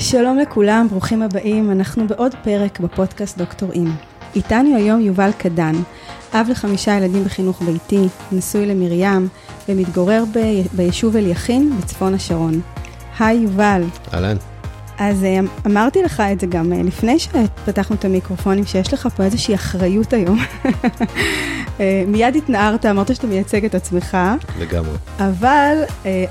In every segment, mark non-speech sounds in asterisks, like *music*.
שלום לכולם, ברוכים הבאים. אנחנו בעוד פרק בפודקאסט דוקטור אין. איתנו היום יובל קדן, אב לחמישה ילדים בחינוך ביתי, נשוי למרים ומתגורר ב... ביישוב אליכין בצפון השרון. היי יובל. אהלן. אז אה, אמרתי לך את זה גם אה, לפני שפתחנו את המיקרופונים, שיש לך פה איזושהי אחריות היום. *laughs* אה, מיד התנערת, אמרת שאתה מייצג את עצמך. לגמרי. אבל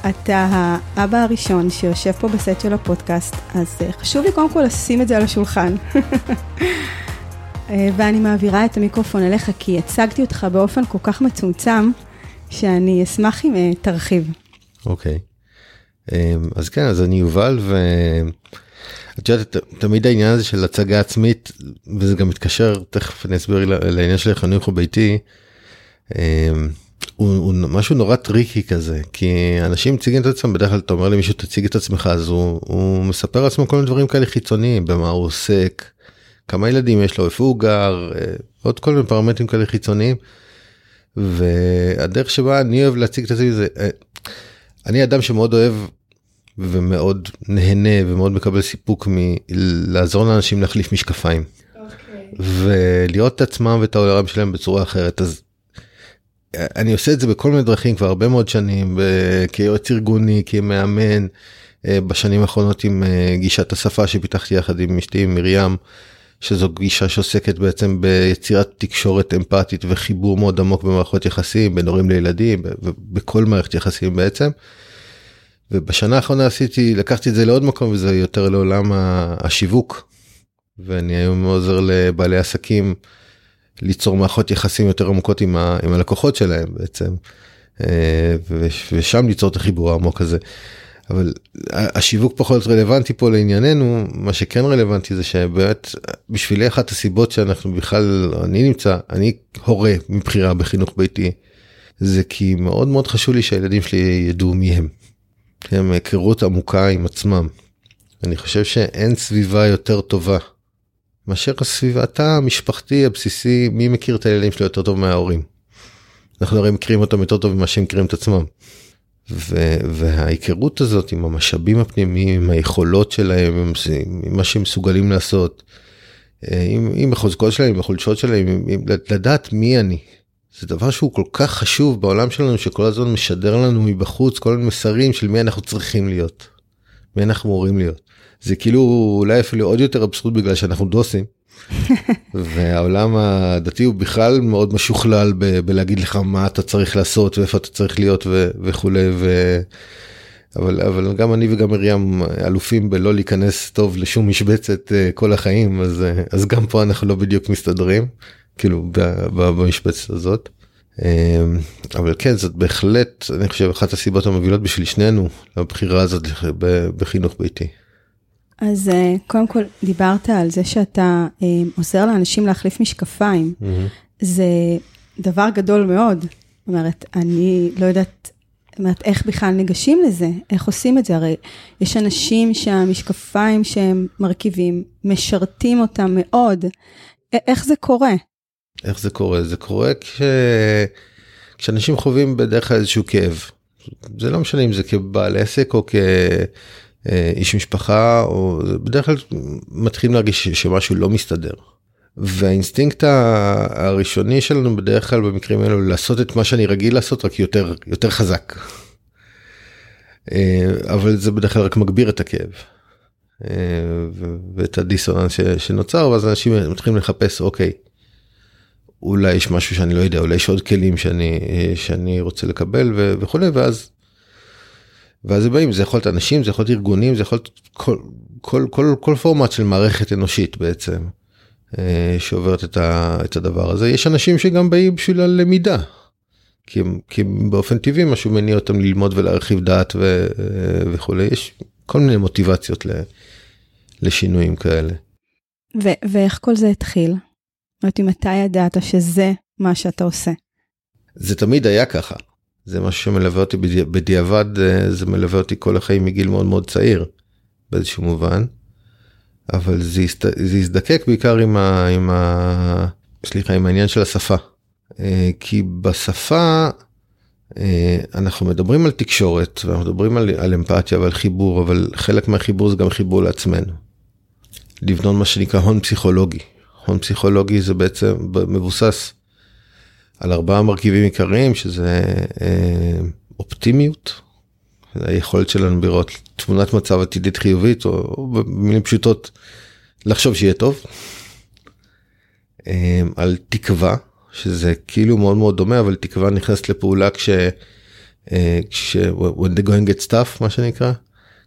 אתה האבא הראשון שיושב פה בסט של הפודקאסט, אז חשוב לי קום כל לשים את זה על השולחן. *laughs* ואני מעבירה את המיקרופון אליך, כי הצגתי אותך באופן כל כך מצומצם, שאני אשמח אם תרחיב. אוקיי. Okay. אז כן אז אני יובל ואת יודעת תמיד העניין הזה של הצגה עצמית וזה גם מתקשר תכף אני אסביר לעניין של החינוך הביתי. אמ, הוא, הוא משהו נורא טריקי כזה כי אנשים מציגים את עצמם בדרך כלל אתה אומר למישהו תציג את עצמך אז הוא, הוא מספר לעצמו כל מיני דברים כאלה חיצוניים במה הוא עוסק כמה ילדים יש לו איפה הוא גר אה, עוד כל מיני פרמטרים כאלה חיצוניים. והדרך שבה אני אוהב להציג את עצמי זה אה, אני אדם שמאוד אוהב ומאוד נהנה ומאוד מקבל סיפוק מלעזור לאנשים להחליף משקפיים. Okay. אוקיי. ולראות את עצמם ואת העולם שלהם בצורה אחרת אז אני עושה את זה בכל מיני דרכים כבר הרבה מאוד שנים כיועץ ארגוני כמאמן אה, בשנים האחרונות עם אה, גישת השפה שפיתחתי יחד עם אשתי מרים שזו גישה שעוסקת בעצם ביצירת תקשורת אמפתית וחיבור מאוד עמוק במערכות יחסים בין הורים לילדים בכל מערכת יחסים בעצם. ובשנה האחרונה עשיתי לקחתי את זה לעוד מקום וזה יותר לעולם השיווק. ואני היום עוזר לבעלי עסקים ליצור מערכות יחסים יותר עמוקות עם, ה, עם הלקוחות שלהם בעצם. אה, ושם ליצור את החיבור העמוק הזה. אבל השיווק פחות רלוונטי פה לענייננו מה שכן רלוונטי זה שבאמת בשבילי אחת הסיבות שאנחנו בכלל אני נמצא אני הורה מבחירה בחינוך ביתי זה כי מאוד מאוד חשוב לי שהילדים שלי ידעו מי הם. הם היכרות עמוקה עם עצמם. אני חושב שאין סביבה יותר טובה מאשר הסביבתה המשפחתי הבסיסי מי מכיר את הילדים שלו יותר טוב מההורים. אנחנו הרי מכירים אותם יותר טוב ממה שהם מכירים את עצמם. ו- וההיכרות הזאת עם המשאבים הפנימיים, עם היכולות שלהם, עם, עם מה שהם מסוגלים לעשות, אה, עם, עם החוזקות שלהם, עם החולשות שלהם, עם, עם, לדעת מי אני. זה דבר שהוא כל כך חשוב בעולם שלנו שכל הזמן משדר לנו מבחוץ כל מיני מסרים של מי אנחנו צריכים להיות. מי אנחנו אמורים להיות. זה כאילו אולי אפילו עוד יותר אבסורד בגלל שאנחנו דוסים. *laughs* והעולם הדתי הוא בכלל מאוד משוכלל ב- בלהגיד לך מה אתה צריך לעשות ואיפה אתה צריך להיות ו- וכולי ו... אבל אבל גם אני וגם מרים אלופים בלא להיכנס טוב לשום משבצת uh, כל החיים אז uh, אז גם פה אנחנו לא בדיוק מסתדרים כאילו במשבצת הזאת. Um, אבל כן זאת בהחלט אני חושב אחת הסיבות המובילות בשביל שנינו לבחירה הזאת בחינוך ביתי. אז אה, קודם כל דיברת על זה שאתה אה, עוזר לאנשים להחליף משקפיים. Mm-hmm. זה דבר גדול מאוד. זאת אומרת, אני לא יודעת, אומרת, איך בכלל ניגשים לזה? איך עושים את זה? הרי יש אנשים שהמשקפיים שהם מרכיבים, משרתים אותם מאוד. איך זה קורה? איך זה קורה? זה קורה כש... כשאנשים חווים בדרך כלל איזשהו כאב. זה לא משנה אם זה כבעל עסק או כ... אה, איש משפחה או בדרך כלל מתחילים להרגיש שמשהו לא מסתדר. והאינסטינקט הראשוני שלנו בדרך כלל במקרים האלו לעשות את מה שאני רגיל לעשות רק יותר יותר חזק. אה, אבל זה בדרך כלל רק מגביר את הכאב. אה, ואת הדיסוננס שנוצר ואז אנשים מתחילים לחפש אוקיי. אולי יש משהו שאני לא יודע אולי יש עוד כלים שאני שאני רוצה לקבל וכולי ואז ואז זה באים זה יכול להיות אנשים זה יכול להיות ארגונים זה יכול להיות כל כל כל כל פורמט של מערכת אנושית בעצם אה, שעוברת את, ה, את הדבר הזה יש אנשים שגם באים בשביל הלמידה. כי, כי באופן טבעי משהו מניע אותם ללמוד ולהרחיב דעת ו, אה, וכולי יש כל מיני מוטיבציות ל, לשינויים כאלה. ו- ואיך כל זה התחיל? זאת אומרת, מתי ידעת שזה מה שאתה עושה? זה תמיד היה ככה. זה משהו שמלווה אותי בדיעבד אה, זה מלווה אותי כל החיים מגיל מאוד מאוד צעיר באיזשהו מובן. אבל זה, הסת... זה הזדקק בעיקר עם, ה... עם, ה... סליחה, עם העניין של השפה. אה, כי בשפה אה, אנחנו מדברים על תקשורת ואנחנו מדברים על, על אמפתיה ועל חיבור, אבל חלק מהחיבור זה גם חיבור לעצמנו. לבנות מה שנקרא הון פסיכולוגי. הון פסיכולוגי זה בעצם מבוסס על ארבעה מרכיבים עיקריים שזה אה, אופטימיות, היכולת שלנו לראות תמונת מצב עתידית חיובית או, או במילים פשוטות לחשוב שיהיה טוב. אה, על תקווה שזה כאילו מאוד מאוד דומה אבל תקווה נכנסת לפעולה כש... אה, כש... when the going get stuff מה שנקרא.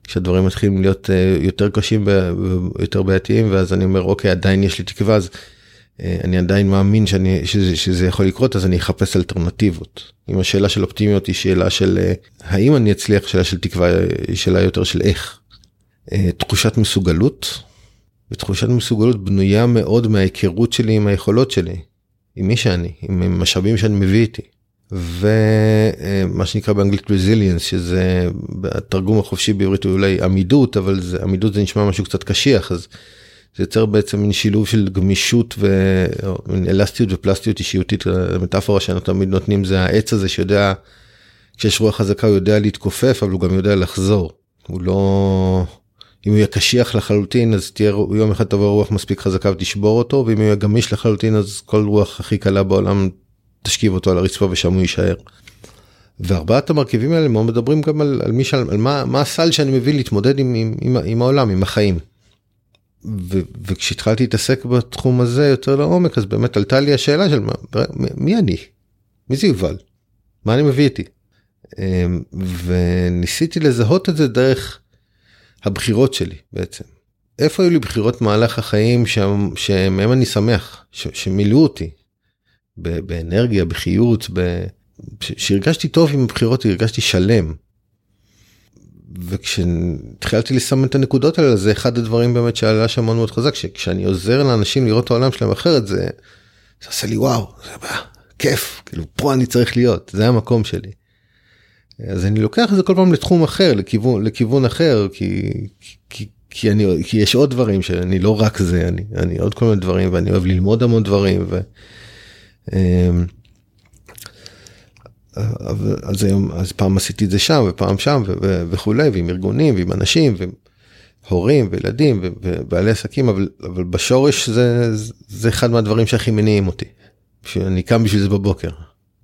כשהדברים מתחילים להיות uh, יותר קשים ויותר בעייתיים ואז אני אומר אוקיי עדיין יש לי תקווה אז uh, אני עדיין מאמין שאני שזה, שזה יכול לקרות אז אני אחפש אלטרנטיבות. אם השאלה של אופטימיות היא שאלה של uh, האם אני אצליח שאלה של תקווה היא שאלה יותר של איך. תחושת מסוגלות. ותחושת מסוגלות בנויה מאוד מההיכרות שלי עם היכולות שלי. עם מי שאני עם המשאבים שאני מביא איתי. ומה שנקרא באנגלית רזיליאנס שזה התרגום החופשי בעברית הוא אולי עמידות אבל זה עמידות זה נשמע משהו קצת קשיח אז זה יוצר בעצם מין שילוב של גמישות ואלסטיות ופלסטיות אישיותית המטאפורה שאנחנו תמיד נותנים זה העץ הזה שיודע כשיש רוח חזקה הוא יודע להתכופף אבל הוא גם יודע לחזור. הוא לא אם הוא יהיה קשיח לחלוטין אז תהיה יום אחד תבוא רוח מספיק חזקה ותשבור אותו ואם הוא יהיה גמיש לחלוטין אז כל רוח הכי קלה בעולם תשכיב אותו על הרצפה ושם הוא יישאר. וארבעת המרכיבים האלה מאוד מדברים גם על, על, מי, על מה, מה הסל שאני מביא להתמודד עם, עם, עם, עם העולם, עם החיים. ו, וכשהתחלתי להתעסק בתחום הזה יותר לעומק אז באמת עלתה לי השאלה של מה, מי אני? מי זה יובל? מה אני מביא איתי? אמ, וניסיתי לזהות את זה דרך הבחירות שלי בעצם. איפה היו לי בחירות מהלך החיים שמהם אני שמח, שמילאו אותי, באנרגיה, בחיות, ב... שהרגשתי טוב עם הבחירות, הרגשתי שלם. וכשהתחלתי לסמן את הנקודות האלה, זה אחד הדברים באמת שעלה שם מאוד מאוד חזק, שכשאני עוזר לאנשים לראות את העולם שלהם אחרת, זה, זה עושה לי וואו, זה בא, כיף, כאילו פה אני צריך להיות, זה המקום שלי. אז אני לוקח את זה כל פעם לתחום אחר, לכיוון, לכיוון אחר, כי, כי, כי, אני, כי יש עוד דברים שאני לא רק זה, אני, אני עוד כל מיני דברים, ואני אוהב ללמוד המון דברים. ו... אמ, אז היום אז פעם עשיתי את זה שם ופעם שם וכולי ועם ארגונים ועם אנשים והורים וילדים ובעלי עסקים אבל אבל בשורש זה זה אחד מהדברים שהכי מניעים אותי. שאני קם בשביל זה בבוקר.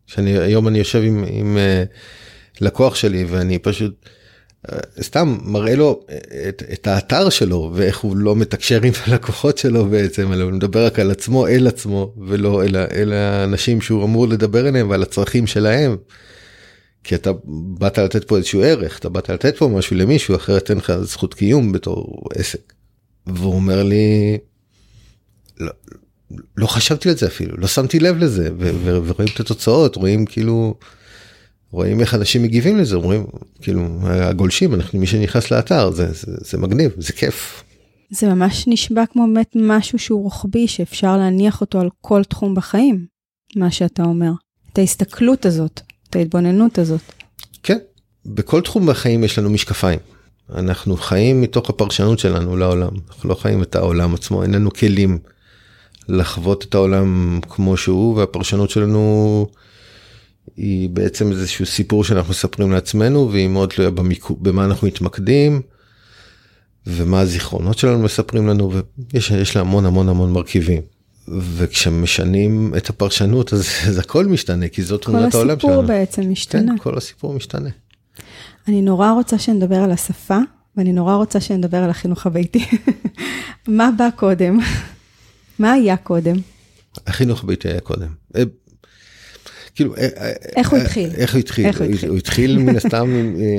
שאני היום אני יושב עם, עם uh, לקוח שלי ואני פשוט. סתם מראה לו את, את האתר שלו ואיך הוא לא מתקשר עם הלקוחות שלו בעצם אלא הוא מדבר רק על עצמו אל עצמו ולא אל, אל האנשים שהוא אמור לדבר אליהם ועל הצרכים שלהם. כי אתה באת לתת פה איזשהו ערך אתה באת לתת פה משהו למישהו אחרת אין לך זכות קיום בתור עסק. והוא אומר לי לא, לא חשבתי על זה אפילו לא שמתי לב לזה ורואים את התוצאות רואים כאילו. רואים איך אנשים מגיבים לזה אומרים כאילו הגולשים אנחנו מי שנכנס לאתר זה, זה, זה מגניב זה כיף. זה ממש נשבע כמו באמת משהו שהוא רוחבי שאפשר להניח אותו על כל תחום בחיים מה שאתה אומר את ההסתכלות הזאת את ההתבוננות הזאת. כן בכל תחום בחיים יש לנו משקפיים. אנחנו חיים מתוך הפרשנות שלנו לעולם אנחנו לא חיים את העולם עצמו אין לנו כלים לחוות את העולם כמו שהוא והפרשנות שלנו. היא בעצם איזשהו סיפור שאנחנו מספרים לעצמנו והיא מאוד תלויה במיקו, במה אנחנו מתמקדים ומה הזיכרונות שלנו מספרים לנו ויש לה המון המון המון מרכיבים. וכשמשנים את הפרשנות אז, *laughs* אז הכל משתנה כי זאת תמונת העולם שלנו. כל הסיפור בעצם משתנה. כן, כל הסיפור משתנה. אני נורא רוצה שנדבר על השפה ואני נורא רוצה שנדבר על החינוך הביתי. *laughs* מה בא קודם? *laughs* מה היה קודם? החינוך הביתי היה קודם. אה, כאילו אה, אה, איך הוא התחיל איך הוא התחיל הוא התחיל מן הסתם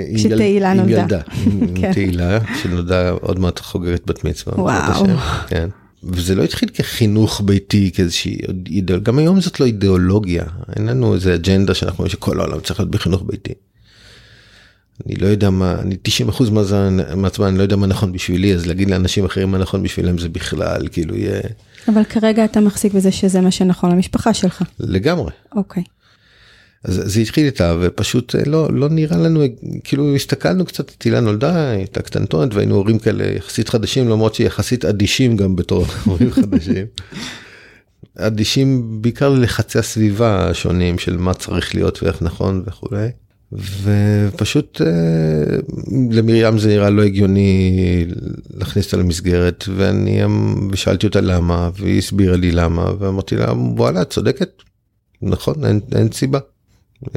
עם ילדה עם כן. תהילה שנולדה עוד מעט חוגגת בת מצווה וואו כן. וזה לא התחיל כחינוך ביתי כאיזושהי אידאולוגיה גם היום זאת לא אידיאולוגיה אין לנו איזה אג'נדה שאנחנו רואים שכל העולם צריך להיות בחינוך ביתי. אני לא יודע מה אני 90 אחוז מהזמן אני לא יודע מה נכון בשבילי אז להגיד לאנשים אחרים מה נכון בשבילם זה בכלל כאילו יהיה. אבל כרגע אתה מחזיק בזה שזה מה שנכון למשפחה שלך. לגמרי. אוקיי. Okay. אז זה התחיל איתה ופשוט אה, לא לא נראה לנו כאילו הסתכלנו קצת תהילה נולדה הייתה קטנטונת והיינו הורים כאלה יחסית חדשים למרות שיחסית אדישים גם בתור *laughs* הורים חדשים. אדישים בעיקר ללחצי הסביבה השונים של מה צריך להיות ואיך נכון וכולי. ופשוט אה, למרים זה נראה לא הגיוני להכניס אותה למסגרת ואני שאלתי אותה למה והיא הסבירה לי למה ואמרתי לה וואלה צודקת נכון אין, אין סיבה.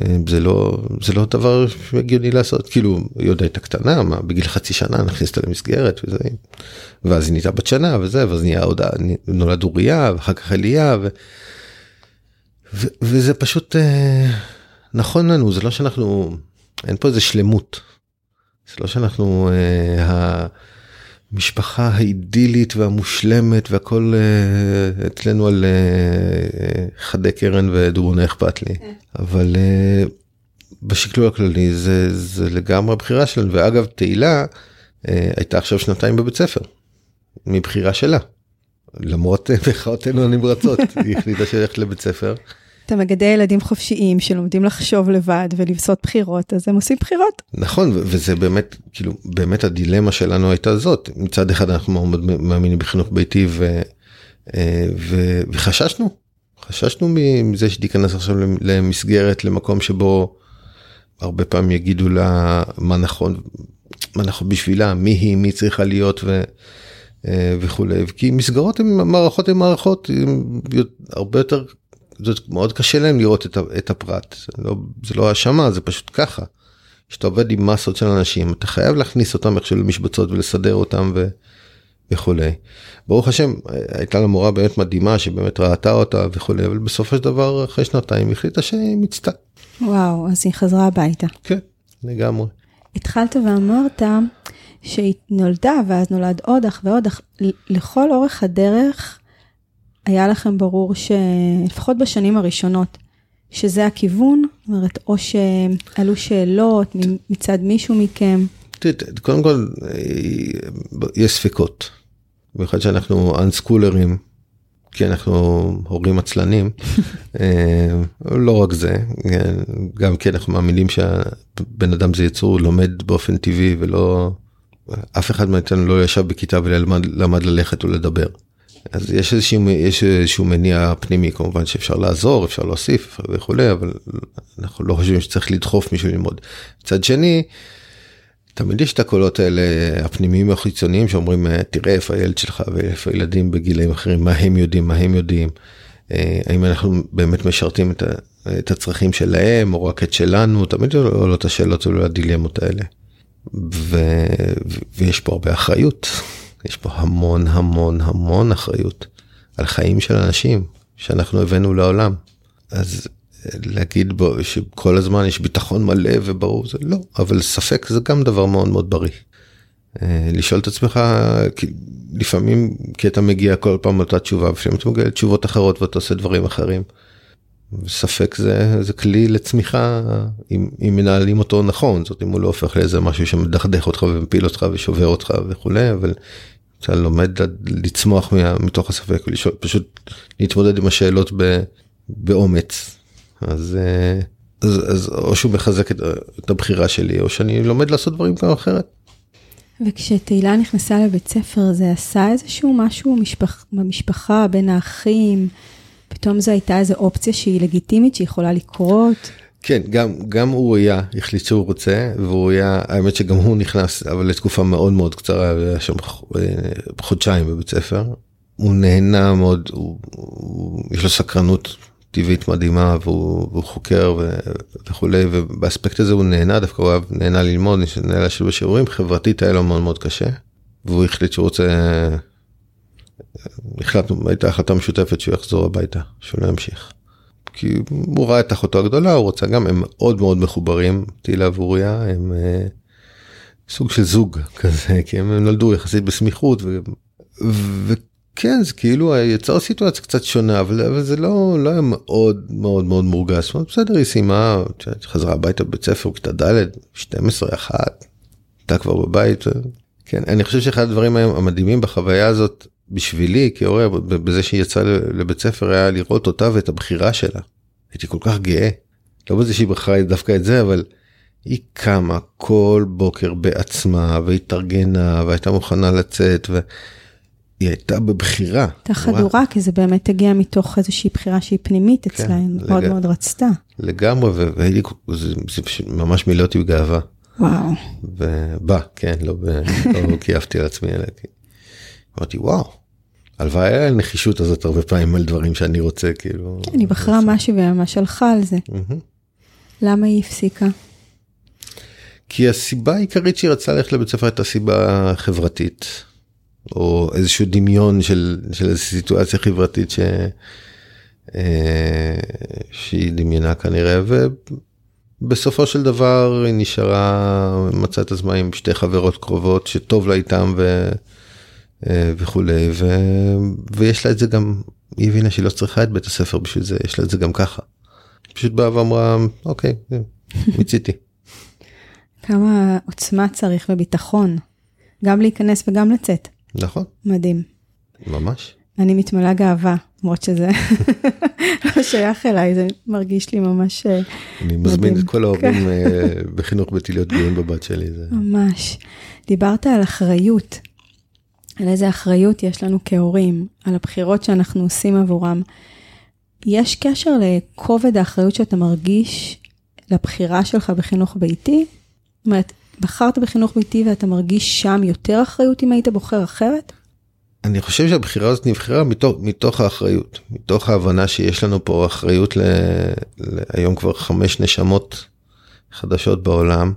אה, זה לא זה לא דבר הגיוני לעשות כאילו היא עוד הייתה קטנה מה בגיל חצי שנה נכניס אותה למסגרת וזה ואז היא נהייתה בת שנה וזה ואז נהיה עוד נולד אוריה ואחר כך אליה ו, ו, וזה פשוט. אה, נכון לנו זה לא שאנחנו אין פה איזה שלמות. זה לא שאנחנו אה, המשפחה האידילית והמושלמת והכל אה, אצלנו על אה, חדי קרן ודובונה אכפת לי כן. אבל אה, בשקלול הכללי זה זה לגמרי בחירה שלנו ואגב תהילה אה, הייתה עכשיו שנתיים בבית ספר מבחירה שלה. למרות מחאותינו הנמרצות היא החליטה שהיא לבית ספר. אתה מגדל ילדים חופשיים שלומדים לחשוב לבד ולבסות בחירות, אז הם עושים בחירות. נכון, וזה באמת, כאילו, באמת הדילמה שלנו הייתה זאת. מצד אחד אנחנו מאוד מאמינים בחינוך ביתי ו, אה, ו, וחששנו, חששנו מזה שתיכנס עכשיו למסגרת, למקום שבו הרבה פעמים יגידו לה מה נכון, מה נכון בשבילה, מי היא, מי צריכה להיות ו... אה, וכולי כי מסגרות הן מערכות הן מערכות הרבה יותר זאת מאוד קשה להם לראות את, את הפרט לא, זה לא האשמה זה פשוט ככה. כשאתה עובד עם מסות של אנשים אתה חייב להכניס אותם איכשהו למשבצות ולסדר אותם ו, וכולי. ברוך השם הייתה לה מורה באמת מדהימה שבאמת ראתה אותה וכולי אבל בסופו של דבר אחרי שנתיים החליטה שהיא מיצתה. וואו אז היא חזרה הביתה. כן לגמרי. התחלת ואמרת שהיא נולדה ואז נולד עוד אח ועוד אח לכל אורך הדרך היה לכם ברור שלפחות בשנים הראשונות, שזה הכיוון? זאת אומרת, או שעלו שאלות מצד מישהו מכם? קודם כל, יש ספקות. במיוחד שאנחנו אנסקולרים, כי אנחנו הורים עצלנים. *laughs* אה, לא רק זה, גם כי אנחנו מאמינים שהבן אדם זה יצור לומד באופן טבעי ולא, אף אחד מאיתנו לא ישב בכיתה ולמד ללכת ולדבר. אז יש איזשהו, יש איזשהו מניע פנימי כמובן שאפשר לעזור, אפשר להוסיף וכולי, אבל אנחנו לא חושבים שצריך לדחוף מישהו ללמוד. מצד שני, תמיד יש את הקולות האלה הפנימיים החיצוניים שאומרים תראה איפה הילד שלך ואיפה הילדים בגילאים אחרים, מה הם יודעים, מה הם יודעים. אה, האם אנחנו באמת משרתים את, את הצרכים שלהם או רק את שלנו, תמיד עולות השאלות והדילמות האלה. ו, ויש פה הרבה אחריות. יש פה המון המון המון אחריות על חיים של אנשים שאנחנו הבאנו לעולם. אז להגיד בו שכל הזמן יש ביטחון מלא וברור זה לא, אבל ספק זה גם דבר מאוד מאוד בריא. אה, לשאול את עצמך לפעמים כי אתה מגיע כל פעם לאותה תשובה לפעמים אתה מגיע לתשובות אחרות ואתה עושה דברים אחרים. ספק זה זה כלי לצמיחה אם, אם מנהלים אותו נכון זאת אם הוא לא הופך לאיזה משהו שמדכדך אותך ומפיל אותך ושובר אותך וכולי אבל אתה לומד לצמוח מתוך הספק ולשאול פשוט להתמודד עם השאלות ב, באומץ אז, אה, אז, אז או שהוא מחזק את, את הבחירה שלי או שאני לומד לעשות דברים כמו אחרת. וכשתהילה נכנסה לבית ספר זה עשה איזשהו משהו משפח, במשפחה בין האחים פתאום זו הייתה איזו אופציה שהיא לגיטימית שיכולה לקרות. כן, גם, גם אוריה החליט שהוא רוצה, ואוריה, האמת שגם הוא נכנס, אבל לתקופה מאוד מאוד קצרה, היה שם אה, חודשיים בבית ספר. הוא נהנה מאוד, הוא, הוא, יש לו סקרנות טבעית מדהימה, והוא, והוא חוקר ו, וכולי, ובאספקט הזה הוא נהנה, דווקא הוא נהנה ללמוד, נהנה לשבת בשיעורים, חברתית היה לו מאוד מאוד קשה, והוא החליט שהוא רוצה, החלטנו, הייתה החלטה משותפת שהוא יחזור הביתה, שהוא לא ימשיך. כי הוא ראה את אחותו הגדולה, הוא רוצה גם, הם מאוד מאוד מחוברים, תהילה ואוריה, הם אה, סוג של זוג *laughs* כזה, כי הם נולדו יחסית בסמיכות, ו, וכן, זה כאילו יצר סיטואציה קצת שונה, אבל, אבל זה לא, לא היה מאוד מאוד מאוד מורגש, בסדר, היא סיימה, חזרה הביתה בבית ספר, כיתה ד', 12, 1, הייתה כבר בבית, כן, אני חושב שאחד הדברים המדהימים בחוויה הזאת, בשבילי כהורה בזה שהיא יצאה לבית ספר היה לראות אותה ואת הבחירה שלה. הייתי כל כך גאה. לא בזה שהיא בחרה דווקא את זה אבל היא קמה כל בוקר בעצמה והתארגנה והייתה מוכנה לצאת היא הייתה בבחירה. הייתה חדורה, כי זה באמת הגיע מתוך איזושהי בחירה שהיא פנימית כן, אצלה, היא מאוד לג- מאוד רצתה. לגמרי, והייתי, זה, זה ממש מילא אותי בגאווה. וואו. ובא, כן, לא, לא *laughs* קייפתי על עצמי, אלא כי אמרתי, וואו, הלוואי היה לי הנחישות הזאת הרבה פעמים על דברים שאני רוצה, כאילו. כן, היא בחרה משהו וממש הלכה על זה. למה היא הפסיקה? כי הסיבה העיקרית שהיא רצתה ללכת לבית ספר הייתה סיבה חברתית, או איזשהו דמיון של, של איזו סיטואציה חברתית ש, אה, שהיא דמיינה כנראה, ובסופו של דבר היא נשארה, מצאה את עצמה עם שתי חברות קרובות שטוב לה איתם ו, וכולי, ו, ויש לה את זה גם, היא הבינה שהיא לא צריכה את בית הספר בשביל זה, יש לה את זה גם ככה. פשוט באה ואמרה, אוקיי, מיציתי. *laughs* כמה עוצמה צריך וביטחון, גם להיכנס וגם לצאת. נכון, מדהים. ממש. אני מתמלאה גאווה, למרות שזה *laughs* לא שייך אליי, זה מרגיש לי ממש אה, אני מזמין. את כל ההורים אה, בחינוך ביתי להיות גאים בבת שלי. ממש. דיברת על אחריות, על איזה אחריות יש לנו כהורים, על הבחירות שאנחנו עושים עבורם. יש קשר לכובד האחריות שאתה מרגיש לבחירה שלך בחינוך ביתי? זאת אומרת, בחרת בחינוך ביתי ואתה מרגיש שם יותר אחריות אם היית בוחר אחרת? אני חושב שהבחירה הזאת נבחרה מתוך, מתוך האחריות, מתוך ההבנה שיש לנו פה אחריות ל... ל... היום כבר חמש נשמות חדשות בעולם,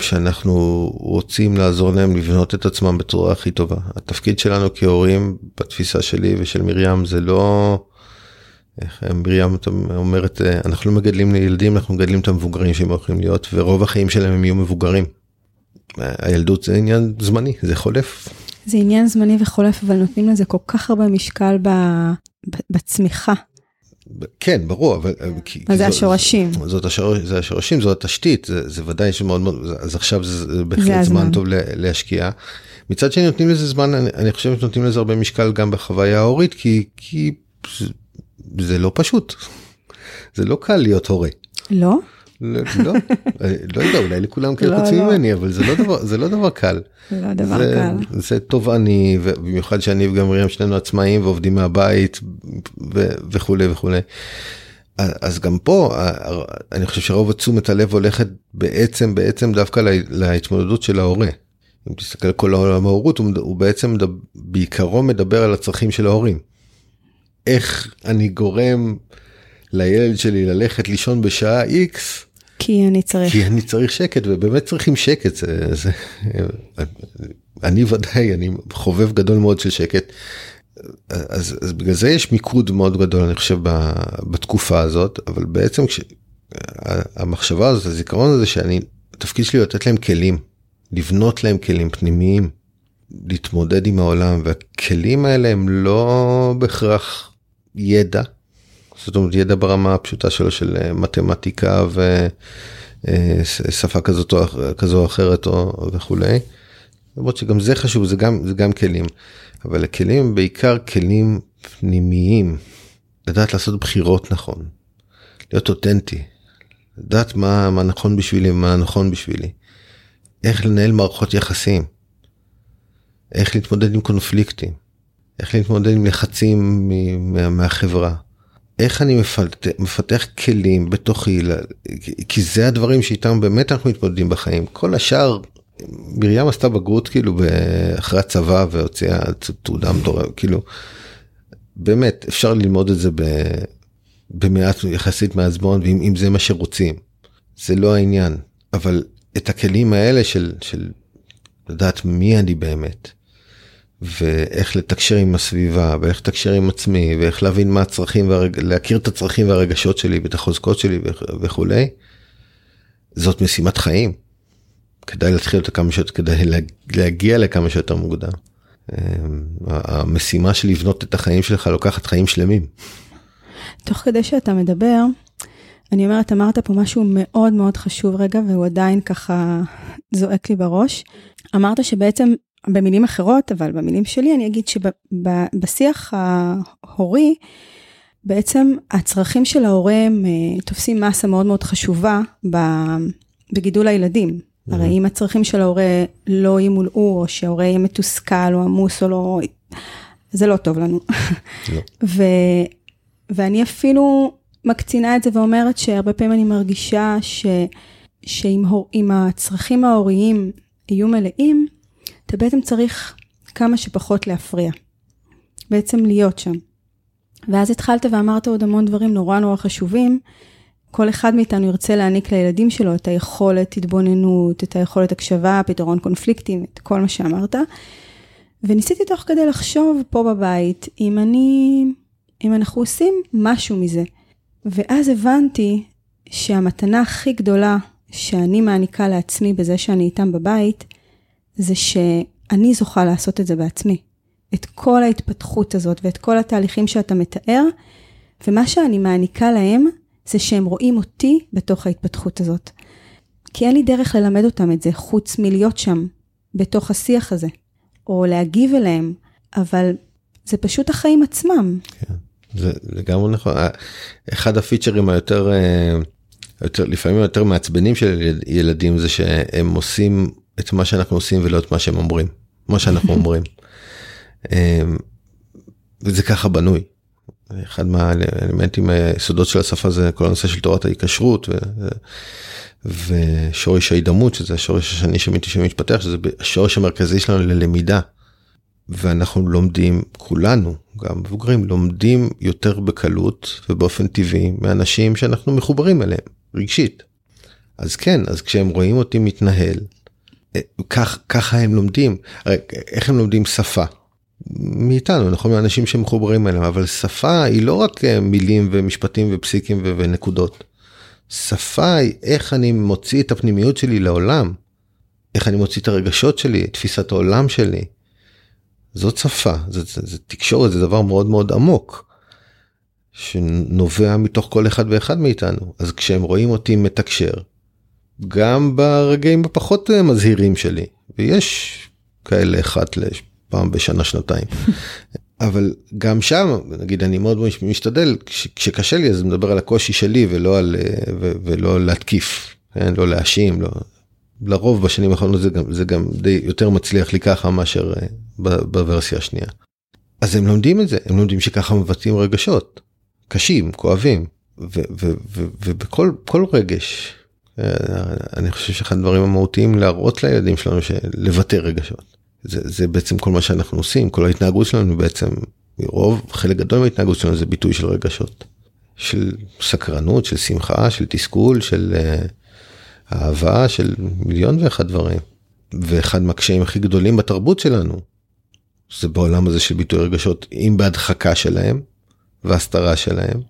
שאנחנו רוצים לעזור להם לבנות את עצמם בצורה הכי טובה. התפקיד שלנו כהורים, בתפיסה שלי ושל מרים, זה לא... איך מרים אומרת, אנחנו לא מגדלים לילדים, אנחנו מגדלים את המבוגרים שהם הולכים להיות, ורוב החיים שלהם הם יהיו מבוגרים. הילדות זה עניין זמני, זה חולף. זה עניין זמני וחולף, אבל נותנים לזה כל כך הרבה משקל ב... בצמיחה. כן, ברור, אבל... כי, מה כי זה זו- השורשים? זאת השור, זה השורשים, זו התשתית, זה, זה ודאי שמאוד מאוד, אז עכשיו זה, זה בהחלט זה זמן הזמן. טוב לה- להשקיע. מצד שני נותנים לזה זמן, אני, אני חושב שנותנים לזה הרבה משקל גם בחוויה ההורית, כי, כי זה, זה לא פשוט. זה לא קל להיות הורה. לא? לא, לא, לא יודע, אולי לכולם לא, חוץ לא. ממני, אבל זה לא דבר, זה לא דבר קל. לא דבר זה, קל. זה תובעני, ובמיוחד שאני וגם שנינו עצמאים ועובדים מהבית וכולי וכולי. אז גם פה אני חושב שרוב תשומת הלב הולכת בעצם בעצם דווקא לה- להתמודדות של ההורה. אם תסתכל על כל העולם ההורות הוא, הוא בעצם מדבר, בעיקרו מדבר על הצרכים של ההורים. איך אני גורם לילד שלי ללכת לישון בשעה X כי אני צריך. כי אני צריך שקט ובאמת צריכים שקט זה, זה אני ודאי אני חובב גדול מאוד של שקט. אז, אז בגלל זה יש מיקוד מאוד גדול אני חושב ב, בתקופה הזאת אבל בעצם כש, המחשבה הזאת הזיכרון הזה שאני התפקיד שלי לתת להם כלים לבנות להם כלים פנימיים להתמודד עם העולם והכלים האלה הם לא בהכרח ידע. זאת אומרת ידע ברמה הפשוטה שלו של אה, מתמטיקה ושפה כזאת או כזו או אחרת או וכולי. למרות שגם זה חשוב זה גם זה גם כלים. אבל הכלים בעיקר כלים פנימיים. לדעת לעשות בחירות נכון. להיות אותנטי. לדעת מה מה נכון בשבילי ומה נכון בשבילי. איך לנהל מערכות יחסים. איך להתמודד עם קונפליקטים. איך להתמודד עם לחצים מה- מהחברה איך אני מפתח, מפתח כלים בתוכי, כי זה הדברים שאיתם באמת אנחנו מתמודדים בחיים. כל השאר, מרים עשתה בגרות כאילו אחרי הצבא והוציאה תעודה מטורפת, כאילו, באמת אפשר ללמוד את זה ב- במעט, יחסית מעט זמן, ואם אם זה מה שרוצים. זה לא העניין, אבל את הכלים האלה של, של לדעת מי אני באמת, ואיך לתקשר עם הסביבה ואיך לתקשר עם עצמי ואיך להבין מה הצרכים והרג... להכיר את הצרכים והרגשות שלי ואת החוזקות שלי וכ... וכולי. זאת משימת חיים. כדאי להתחיל אותה כמה שיותר כדאי לה... להגיע לכמה שיותר מוקדם. אמ, המשימה של לבנות את החיים שלך לוקחת חיים שלמים. תוך כדי שאתה מדבר, אני אומרת, אמרת פה משהו מאוד מאוד חשוב רגע, והוא עדיין ככה זועק לי בראש. אמרת שבעצם, במילים אחרות, אבל במילים שלי, אני אגיד שבשיח ההורי, בעצם הצרכים של ההורה הם אה, תופסים מסה מאוד מאוד חשובה בגידול הילדים. הרי אם הצרכים של ההורה לא ימולאו, או שההורה יהיה מתוסכל או עמוס או לא, זה לא טוב לנו. לא. *laughs* ו, ואני אפילו מקצינה את זה ואומרת שהרבה פעמים אני מרגישה ש, שאם הור, הצרכים ההוריים יהיו מלאים, אתה בעצם צריך כמה שפחות להפריע. בעצם להיות שם. ואז התחלת ואמרת עוד המון דברים נורא נורא חשובים. כל אחד מאיתנו ירצה להעניק לילדים שלו את היכולת התבוננות, את היכולת הקשבה, פתרון קונפליקטים, את כל מה שאמרת. וניסיתי תוך כדי לחשוב פה בבית, אם אני, אם אנחנו עושים משהו מזה. ואז הבנתי שהמתנה הכי גדולה שאני מעניקה לעצמי בזה שאני איתם בבית, זה שאני זוכה לעשות את זה בעצמי. את כל ההתפתחות הזאת ואת כל התהליכים שאתה מתאר, ומה שאני מעניקה להם, זה שהם רואים אותי בתוך ההתפתחות הזאת. כי אין לי דרך ללמד אותם את זה, חוץ מלהיות שם, בתוך השיח הזה, או להגיב אליהם, אבל זה פשוט החיים עצמם. כן, זה לגמרי נכון. אחד הפיצ'רים היותר, אה, יותר, לפעמים יותר מעצבנים של ילדים זה שהם עושים את מה שאנחנו עושים ולא את מה שהם אומרים, מה שאנחנו *laughs* אומרים. אה, וזה ככה בנוי. אחד מהאלמנטים היסודות של השפה זה כל הנושא של תורת ההיקשרות ו... ושורש ההידמות שזה השורש השני שמתפתח שזה השורש המרכזי שלנו ללמידה. ואנחנו לומדים כולנו גם מבוגרים לומדים יותר בקלות ובאופן טבעי מאנשים שאנחנו מחוברים אליהם רגשית. אז כן אז כשהם רואים אותי מתנהל אה, כך ככה הם לומדים איך הם לומדים שפה מאיתנו נכון מאנשים שמחוברים אליהם אבל שפה היא לא רק אה, מילים ומשפטים ופסיקים ונקודות. שפה היא איך אני מוציא את הפנימיות שלי לעולם. איך אני מוציא את הרגשות שלי את תפיסת העולם שלי. זאת שפה זה, זה, זה תקשורת זה דבר מאוד מאוד עמוק. שנובע מתוך כל אחד ואחד מאיתנו אז כשהם רואים אותי מתקשר. גם ברגעים הפחות אה, מזהירים שלי ויש כאלה אחת פעם בשנה שנתיים. *laughs* אבל גם שם נגיד אני מאוד משתדל כשקשה לי אז מדבר על הקושי שלי ולא על ולא להתקיף כן? לא להאשים לא. לרוב בשנים האחרונות זה גם זה גם די יותר מצליח לי ככה מאשר אה, בוורסיה השנייה. אז הם לומדים את זה הם לומדים שככה מבטאים רגשות קשים כואבים ובכל כל רגש אה, אני חושב שאחד הדברים המהותיים להראות לילדים שלנו שלבטא רגשות. זה, זה בעצם כל מה שאנחנו עושים, כל ההתנהגות שלנו בעצם, רוב, חלק גדול מההתנהגות שלנו זה ביטוי של רגשות. של סקרנות, של שמחה, של תסכול, של uh, אהבה, של מיליון ואחד דברים. ואחד מהקשיים הכי גדולים בתרבות שלנו, זה בעולם הזה של ביטוי רגשות, אם בהדחקה שלהם והסתרה שלהם,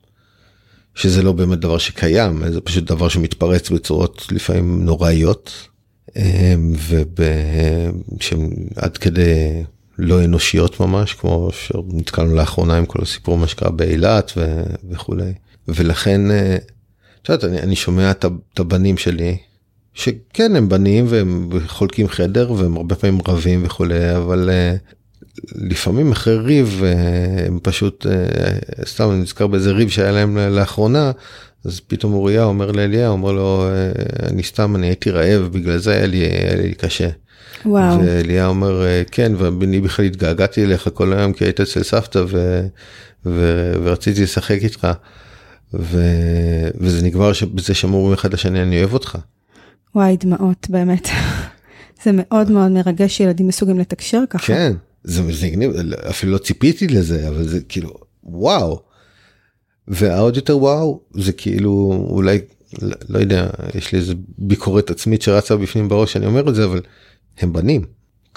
שזה לא באמת דבר שקיים, זה פשוט דבר שמתפרץ בצורות לפעמים נוראיות, אמ, ועד כדי לא אנושיות ממש כמו שנתקלנו לאחרונה עם כל הסיפור מה שקרה באילת וכולי. ולכן אה, את יודעת, אני, אני שומע את הבנים שלי שכן הם בנים והם חולקים חדר והם הרבה פעמים רבים וכולי אבל אה, לפעמים אחרי ריב אה, הם פשוט סתם אני נזכר באיזה ריב שהיה להם לאחרונה אז פתאום אוריה אומר לאליה, אומר לו, אה, אני סתם, אני הייתי רעב, בגלל זה היה לי, היה לי קשה. וואו. ואליה אומר, אה, כן, ואני בכלל התגעגעתי אליך כל היום כי היית אצל סבתא ו, ו, ורציתי לשחק איתך. ו, וזה נגמר בזה שאמרו אחד לשני, אני אוהב אותך. וואי, דמעות, באמת. *laughs* זה מאוד מאוד מרגש שילדים מסוגים לתקשר ככה. כן, זה מגניב, אפילו לא ציפיתי לזה, אבל זה כאילו, וואו. והעוד יותר וואו זה כאילו אולי לא יודע יש לי איזה ביקורת עצמית שרצה בפנים בראש אני אומר את זה אבל הם בנים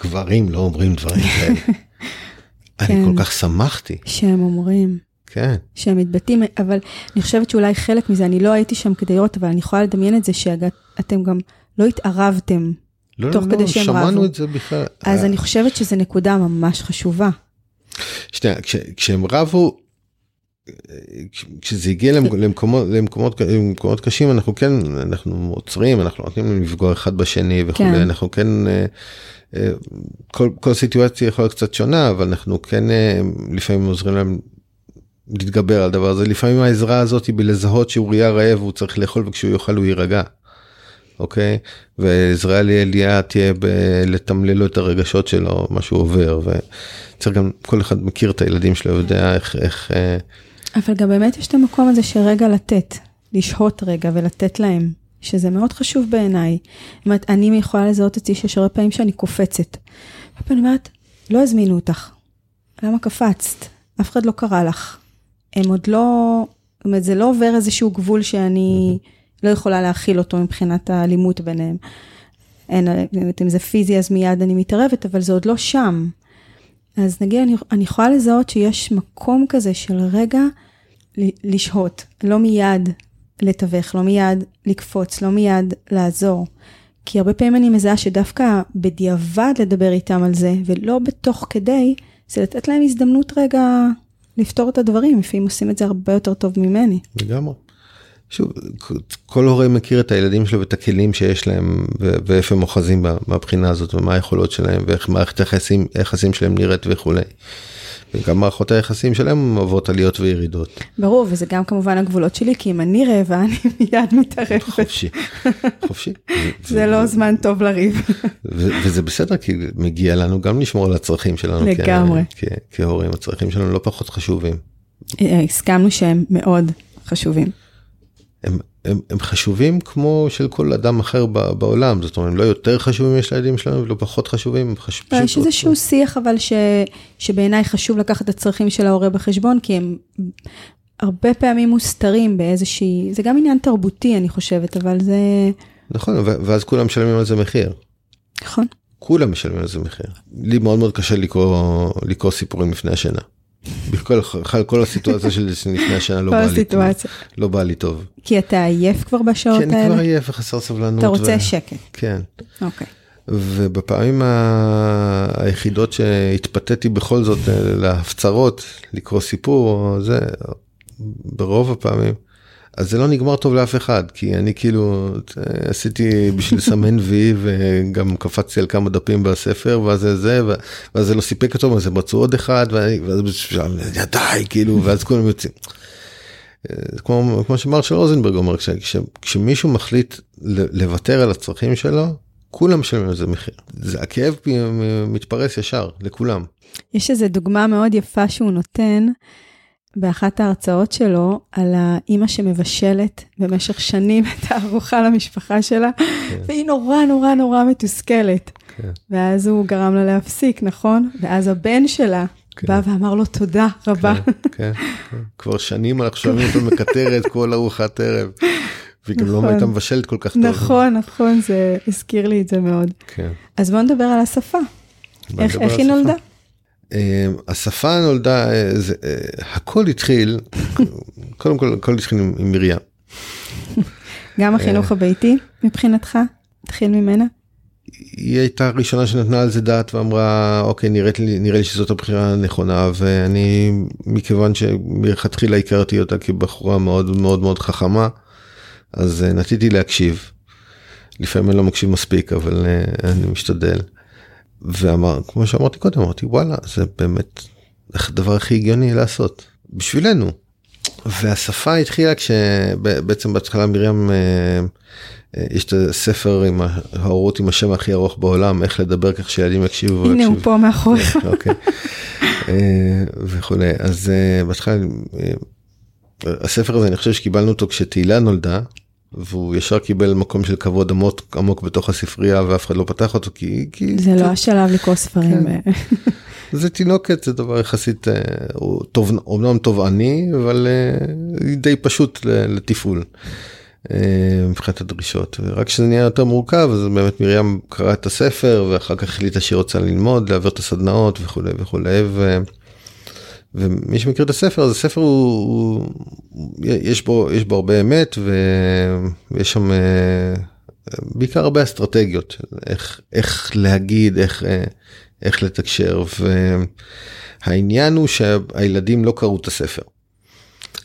גברים לא אומרים דברים כאלה. *laughs* אני כן. כל כך שמחתי. שהם אומרים. כן. שהם מתבטאים אבל אני חושבת שאולי חלק מזה אני לא הייתי שם כדי לראות אבל אני יכולה לדמיין את זה שאתם גם לא התערבתם. לא, תוך לא, כדי לא, שהם שמענו רבו. את זה בכלל. אז אני חושבת שזו נקודה ממש חשובה. שנייה, כש, כשהם רבו, כשזה הגיע למקומות, למקומות, למקומות קשים אנחנו כן אנחנו עוצרים אנחנו נותנים להם לפגוע אחד בשני וכולי כן. אנחנו כן אה, אה, כל, כל סיטואציה יכולה להיות קצת שונה אבל אנחנו כן אה, לפעמים עוזרים להם להתגבר על דבר הזה לפעמים העזרה הזאת היא בלזהות שאוריה רעב הוא צריך לאכול וכשהוא יאכל הוא יירגע. אוקיי? ועזרה לאליה תהיה לתמלל לו את הרגשות שלו, מה שהוא עובר, וצריך גם, כל אחד מכיר את הילדים שלו, יודע איך... איך אה, אבל גם באמת יש את המקום הזה של רגע לתת, לשהות רגע ולתת להם, שזה מאוד חשוב בעיניי. זאת אומרת, אני יכולה לזהות אצלי שיש הרבה פעמים שאני קופצת. ואני אומרת, לא הזמינו אותך, למה קפצת? אף אחד לא קרא לך. הם עוד לא, זאת אומרת, זה לא עובר איזשהו גבול שאני לא יכולה להכיל אותו מבחינת האלימות ביניהם. אין, אם זה פיזי אז מיד אני מתערבת, אבל זה עוד לא שם. אז נגיד, אני, אני יכולה לזהות שיש מקום כזה של רגע לשהות, לא מיד לתווך, לא מיד לקפוץ, לא מיד לעזור. כי הרבה פעמים אני מזהה שדווקא בדיעבד לדבר איתם על זה, ולא בתוך כדי, זה לתת להם הזדמנות רגע לפתור את הדברים, לפעמים עושים את זה הרבה יותר טוב ממני. לגמרי. שוב, כל הורה מכיר את הילדים שלו ואת הכלים שיש להם ואיפה הם אוחזים מהבחינה הזאת ומה היכולות שלהם ואיך מערכת היחסים, היחסים שלהם נראית וכולי. וגם מערכות היחסים שלהם עוברות עליות וירידות. ברור, וזה גם כמובן הגבולות שלי, כי אם אני רעבה, אני מיד מתערבת. חופשי, חופשי. זה לא זמן טוב לריב. וזה בסדר, כי מגיע לנו גם לשמור על הצרכים שלנו. לגמרי. כהורים, הצרכים שלנו לא פחות חשובים. אה, הסכמנו שהם מאוד חשובים. הם, הם, הם חשובים כמו של כל אדם אחר בעולם, זאת אומרת, הם לא יותר חשובים יש לילדים שלנו ולא פחות חשובים. חשוב, לא, יש איזשהו שיח אבל ש, שבעיניי חשוב לקחת את הצרכים של ההורה בחשבון, כי הם הרבה פעמים מוסתרים באיזושהי, זה גם עניין תרבותי אני חושבת, אבל זה... נכון, ואז כולם משלמים על זה מחיר. נכון. כולם משלמים על זה מחיר. לי מאוד מאוד קשה לקרוא, לקרוא סיפורים לפני השינה. בכל כל הסיטואציה של לפני השנה לא בא לי טוב. לא בא לי טוב. כי אתה עייף כבר בשעות האלה? כן, אני כבר עייף וחסר סבלנות. אתה רוצה שקט. כן. אוקיי. ובפעמים היחידות שהתפתיתי בכל זאת אה, להפצרות, לקרוא סיפור, זה ברוב הפעמים. אז זה לא נגמר טוב לאף אחד, כי אני כאילו עשיתי בשביל לסמן וי וגם קפצתי על כמה דפים בספר, ואז זה זה, ואז זה לא סיפק אותו, ואז הם מצאו עוד אחד, ואז די, כאילו, ואז כולם יוצאים. כמו, כמו שמרשל רוזנברג אומר, כש, כש, כשמישהו מחליט לוותר על הצרכים שלו, כולם משלמים על זה מחיר. זה, הכאב מתפרס ישר לכולם. יש איזו דוגמה מאוד יפה שהוא נותן. באחת ההרצאות שלו על האימא שמבשלת במשך שנים את הארוחה למשפחה שלה, כן. והיא נורא נורא נורא מתוסכלת. כן. ואז הוא גרם לה להפסיק, נכון? ואז הבן שלה כן. בא ואמר לו תודה רבה. כן, כן, כן. כבר שנים אנחנו שומעים אותו מקטרת כל ארוחת ערב. והיא גם לא נכון. הייתה מבשלת כל כך טוב. נכון, נכון, זה הזכיר לי את זה מאוד. כן. אז בוא נדבר על השפה. איך, איך היא נולדה? אמ, השפה נולדה, אה, זה, אה, הכל התחיל, קודם כל הכל התחיל עם, עם מרים. גם החינוך אה, הביתי מבחינתך? התחיל ממנה? היא הייתה הראשונה שנתנה על זה דעת ואמרה אוקיי נראה לי, נראה לי שזאת הבחירה הנכונה ואני מכיוון שמלכתחילה הכרתי אותה כבחורה מאוד מאוד מאוד חכמה אז נטיתי להקשיב. לפעמים אני לא מקשיב מספיק אבל אני משתדל. ואמר, כמו שאמרתי קודם, אמרתי וואלה, זה באמת הדבר הכי הגיוני לעשות, בשבילנו. והשפה התחילה כשבעצם בהתחלה מרים, אה, אה, יש את הספר עם ההורות עם השם הכי ארוך בעולם, איך לדבר כך שילדים יקשיבו. הנה הוא פה מאחוריך. אוקיי. אה, וכולי, אז בהתחלה, הספר הזה אני חושב שקיבלנו אותו כשתהילה נולדה, והוא ישר קיבל מקום של כבוד עמוק, עמוק בתוך הספרייה ואף אחד לא פתח אותו כי... כי זה לא השלב לקרוא ספרים. כן. *laughs* זה תינוקת זה דבר יחסית אה, הוא טוב אומנם תובעני אבל אה, די פשוט לתפעול. אה, מבחינת הדרישות רק כשזה נהיה יותר מורכב אז באמת מרים קראה את הספר ואחר כך החליטה שהיא רוצה ללמוד להעביר את הסדנאות וכולי וכולי. ומי שמכיר את הספר אז הספר הוא, הוא יש בו יש בו הרבה אמת ויש שם אה, בעיקר הרבה אסטרטגיות איך איך להגיד איך אה, איך לתקשר והעניין הוא שהילדים לא קראו את הספר.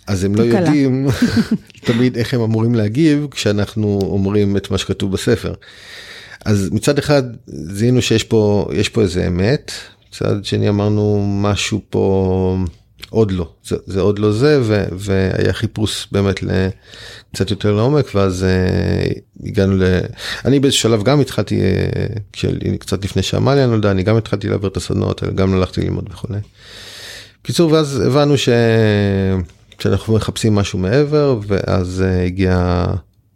אז הם לא קלה. יודעים *laughs* תמיד איך הם אמורים להגיב כשאנחנו אומרים את מה שכתוב בספר. אז מצד אחד זיהינו שיש פה יש פה איזה אמת מצד שני אמרנו משהו פה עוד לא, זה, זה עוד לא זה, ו, והיה חיפוש באמת קצת יותר לעומק, ואז uh, הגענו ל... אני באיזשהו שלב גם התחלתי, uh, כשל, קצת לפני שעמליה נולדה, אני גם התחלתי להעביר את הסדנאות גם הלכתי ללמוד וכולי. בקיצור, ואז הבנו ש... שאנחנו מחפשים משהו מעבר, ואז uh, הגיע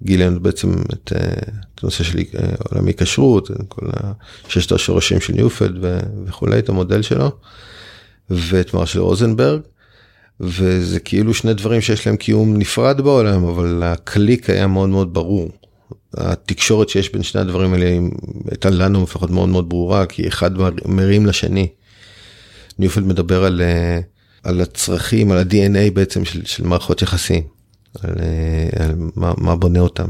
גילינו בעצם את, uh, את הנושא של uh, עולמי כשרות, כל ששת השורשים של ניופלד וכולי, את המודל שלו. ואת מרשל רוזנברג. וזה כאילו שני דברים שיש להם קיום נפרד בעולם, אבל הקליק היה מאוד מאוד ברור. התקשורת שיש בין שני הדברים האלה הייתה לנו לפחות מאוד מאוד ברורה, כי אחד מרים לשני. ניופלד מדבר על, אה, על הצרכים, על ה-DNA בעצם של, של מערכות יחסים, על, אה, על מה, מה בונה אותם.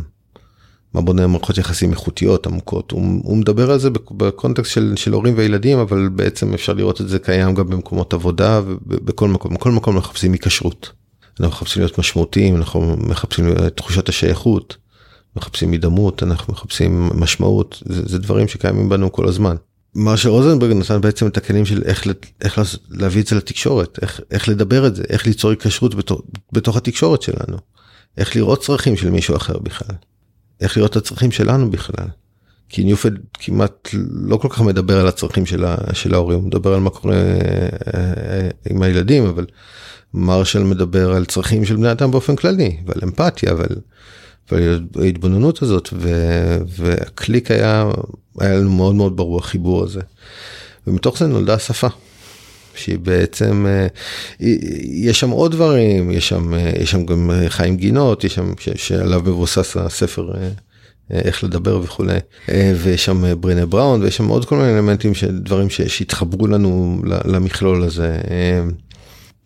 מה בונה מערכות יחסים איכותיות עמוקות הוא, הוא מדבר על זה בקונטקסט של, של הורים וילדים אבל בעצם אפשר לראות את זה קיים גם במקומות עבודה ובכל מקום בכל מקום אנחנו מחפשים היקשרות. אנחנו מחפשים להיות משמעותיים אנחנו מחפשים את תחושת השייכות. מחפשים הידמות אנחנו מחפשים משמעות זה, זה דברים שקיימים בנו כל הזמן. מה שרוזנברג נתן בעצם את הכלים של איך, איך להביא את זה לתקשורת איך, איך לדבר את זה איך ליצור היקשרות בתוך, בתוך התקשורת שלנו. איך לראות צרכים של מישהו אחר בכלל. איך לראות את הצרכים שלנו בכלל. כי ניופד כמעט לא כל כך מדבר על הצרכים של, ה, של ההורים, הוא מדבר על מה קורה אה, אה, עם הילדים, אבל מרשל מדבר על צרכים של בני אדם באופן כללי, ועל אמפתיה ועל, ועל ההתבוננות הזאת, ו, והקליק היה, היה לנו מאוד מאוד ברור החיבור הזה. ומתוך זה נולדה השפה. שהיא בעצם, אה, יש שם עוד דברים, יש שם, אה, יש שם גם אה, חיים גינות, יש שם, שעליו מבוסס הספר איך לדבר וכולי, ויש שם ברינה בראון, ויש שם עוד כל מיני אלמנטים של דברים שהתחברו לנו למכלול הזה.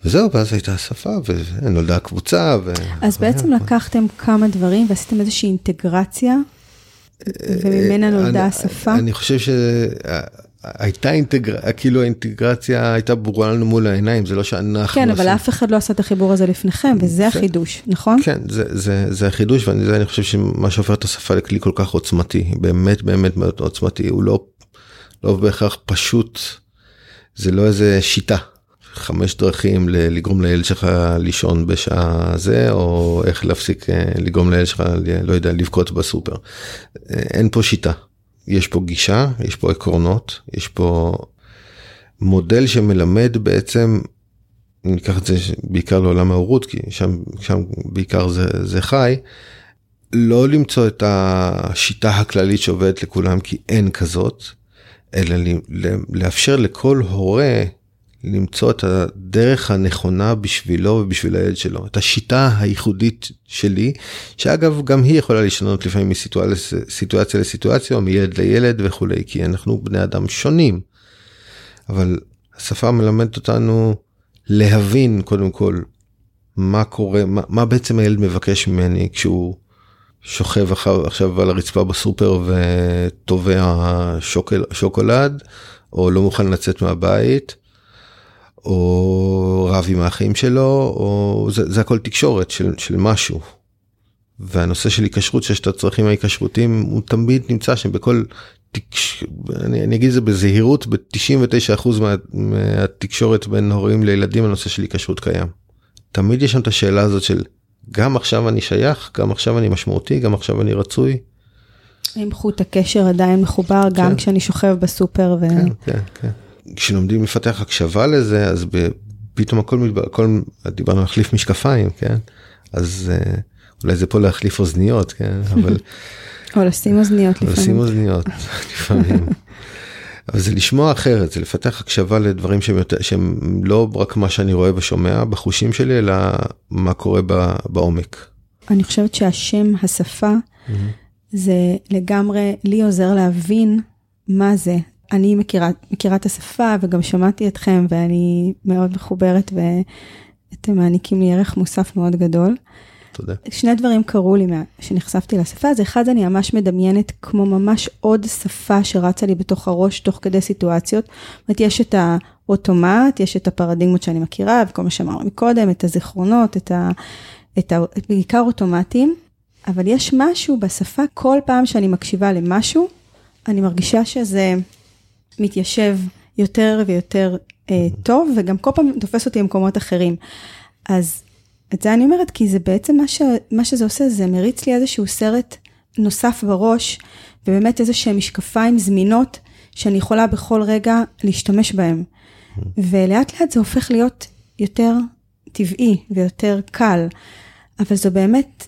וזהו, ואז הייתה השפה, ונולדה הקבוצה. ו... אז בעצם לקחתם כמה דברים ועשיתם איזושהי אינטגרציה, וממנה נולדה השפה? אני חושב ש... הייתה אינטגרציה, כאילו האינטגרציה הייתה ברורה לנו מול העיניים, זה לא שאנחנו... כן, אבל אף אחד לא עשה את החיבור הזה לפניכם, וזה החידוש, נכון? כן, זה, זה, זה החידוש, ואני חושב שמה שהופך את השפה לכלי כל כך עוצמתי, באמת באמת מאוד עוצמתי, הוא לא, לא בהכרח פשוט, זה לא איזה שיטה. חמש דרכים לגרום לילד שלך לישון בשעה זה, או איך להפסיק אה, לגרום לילד שלך, לא יודע, לבכות בסופר. אה, אין פה שיטה. יש פה גישה, יש פה עקרונות, יש פה מודל שמלמד בעצם, ניקח את זה בעיקר לעולם ההורות, כי שם, שם בעיקר זה, זה חי, לא למצוא את השיטה הכללית שעובדת לכולם, כי אין כזאת, אלא לאפשר לכל הורה למצוא את הדרך הנכונה בשבילו ובשביל הילד שלו, את השיטה הייחודית שלי, שאגב גם היא יכולה להשתנות לפעמים מסיטואציה לסיטואציה או מילד לילד וכולי, כי אנחנו בני אדם שונים. אבל השפה מלמדת אותנו להבין קודם כל מה קורה, מה, מה בעצם הילד מבקש ממני כשהוא שוכב אחר, עכשיו על הרצפה בסופר שוקול, שוקולד, או לא מוכן לצאת מהבית. או רב עם האחים שלו, או זה, זה הכל תקשורת של, של משהו. והנושא של היקשרות, שיש את הצרכים ההיקשרותיים, הוא תמיד נמצא שם בכל, תקש... אני, אני אגיד את זה בזהירות, ב-99% מה, מהתקשורת בין הורים לילדים הנושא של היקשרות קיים. תמיד יש שם את השאלה הזאת של גם עכשיו אני שייך, גם עכשיו אני משמעותי, גם עכשיו אני רצוי. האם חוט הקשר עדיין מחובר כן. גם כשאני שוכב בסופר ו... כן, כן, כן. כשלומדים לפתח הקשבה לזה אז פתאום הכל מתבר... הכל דיברנו על להחליף משקפיים כן אז uh, אולי זה פה להחליף אוזניות כן *laughs* אבל. או לשים אוזניות לפעמים. לשים אוזניות *laughs* לפעמים. אבל זה לשמוע אחרת זה לפתח הקשבה לדברים שהם יותר שהם לא רק מה שאני רואה ושומע בחושים שלי אלא מה קורה בעומק. אני חושבת שהשם השפה mm-hmm. זה לגמרי לי עוזר להבין מה זה אני מכירה, מכירה את השפה וגם שמעתי אתכם ואני מאוד מחוברת ואתם מעניקים לי ערך מוסף מאוד גדול. תודה. שני דברים קרו לי כשנחשפתי לשפה, אז אחד אני ממש מדמיינת כמו ממש עוד שפה שרצה לי בתוך הראש תוך כדי סיטואציות. זאת אומרת, יש את האוטומט, יש את הפרדיגמות שאני מכירה וכל מה שאמרנו מקודם, את הזיכרונות, את ה... את ה... בעיקר אוטומטים, אבל יש משהו בשפה, כל פעם שאני מקשיבה למשהו, אני מרגישה שזה מתיישב יותר ויותר אה, טוב, וגם כל פעם תופס אותי במקומות אחרים. אז את זה אני אומרת, כי זה בעצם מה, ש, מה שזה עושה, זה מריץ לי איזשהו סרט נוסף בראש, ובאמת איזה שהם משקפיים זמינות, שאני יכולה בכל רגע להשתמש בהם. ולאט לאט זה הופך להיות יותר טבעי ויותר קל, אבל זו באמת,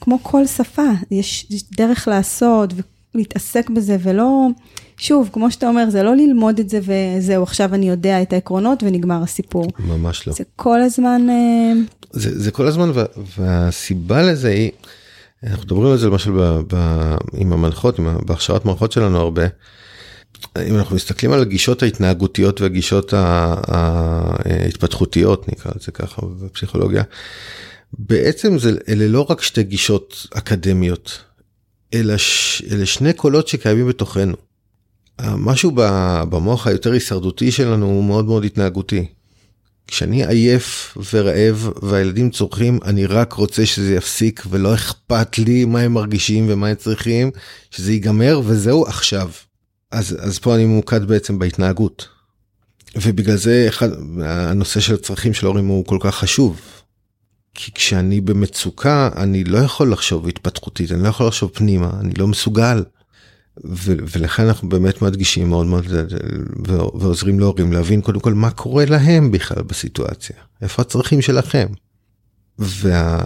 כמו כל שפה, יש דרך לעשות ולהתעסק בזה, ולא, שוב, כמו שאתה אומר, זה לא ללמוד את זה וזהו, עכשיו אני יודע את העקרונות ונגמר הסיפור. ממש לא. זה כל הזמן... אה, זה, זה כל הזמן, והסיבה לזה היא, אנחנו מדברים על זה למשל ב, ב, עם המנחות, עם, בהכשרת מערכות שלנו הרבה. אם אנחנו מסתכלים על הגישות ההתנהגותיות והגישות ההתפתחותיות נקרא לזה ככה בפסיכולוגיה, בעצם זה, אלה לא רק שתי גישות אקדמיות, אלא, ש, אלה שני קולות שקיימים בתוכנו. משהו במוח היותר הישרדותי שלנו הוא מאוד מאוד התנהגותי. כשאני עייף ורעב והילדים צורכים, אני רק רוצה שזה יפסיק ולא אכפת לי מה הם מרגישים ומה הם צריכים, שזה ייגמר וזהו עכשיו. אז, אז פה אני ממוקד בעצם בהתנהגות. ובגלל זה אחד, הנושא של הצרכים של ההורים הוא כל כך חשוב. כי כשאני במצוקה, אני לא יכול לחשוב התפתחותית, אני לא יכול לחשוב פנימה, אני לא מסוגל. ו- ולכן אנחנו באמת מדגישים מאוד מאוד ועוזרים להורים להבין קודם כל מה קורה להם בכלל בסיטואציה, איפה הצרכים שלכם. וה,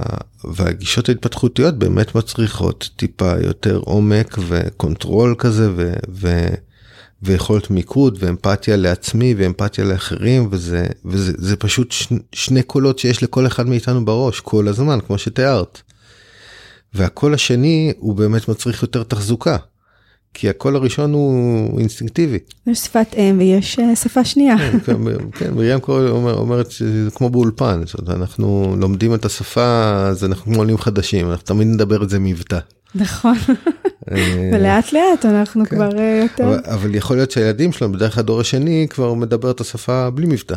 והגישות ההתפתחותיות באמת מצריכות טיפה יותר עומק ו control כזה ו, ו, ויכולת מיקוד ואמפתיה לעצמי ואמפתיה לאחרים וזה וזה זה פשוט ש, שני קולות שיש לכל אחד מאיתנו בראש כל הזמן כמו שתיארת. והקול השני הוא באמת מצריך יותר תחזוקה. כי הקול הראשון הוא אינסטינקטיבי. יש שפת אם ויש אה, שפה שנייה. כן, כן, כן מרים אומר, אומרת שזה כמו באולפן, זאת אומרת, אנחנו לומדים את השפה, אז אנחנו כמו עולים חדשים, אנחנו תמיד נדבר את זה במבטא. נכון, אה, ולאט לאט אנחנו כן. כבר אה, יותר. אבל, אבל יכול להיות שהילדים שלנו, בדרך כלל הדור השני, כבר מדבר את השפה בלי מבטא.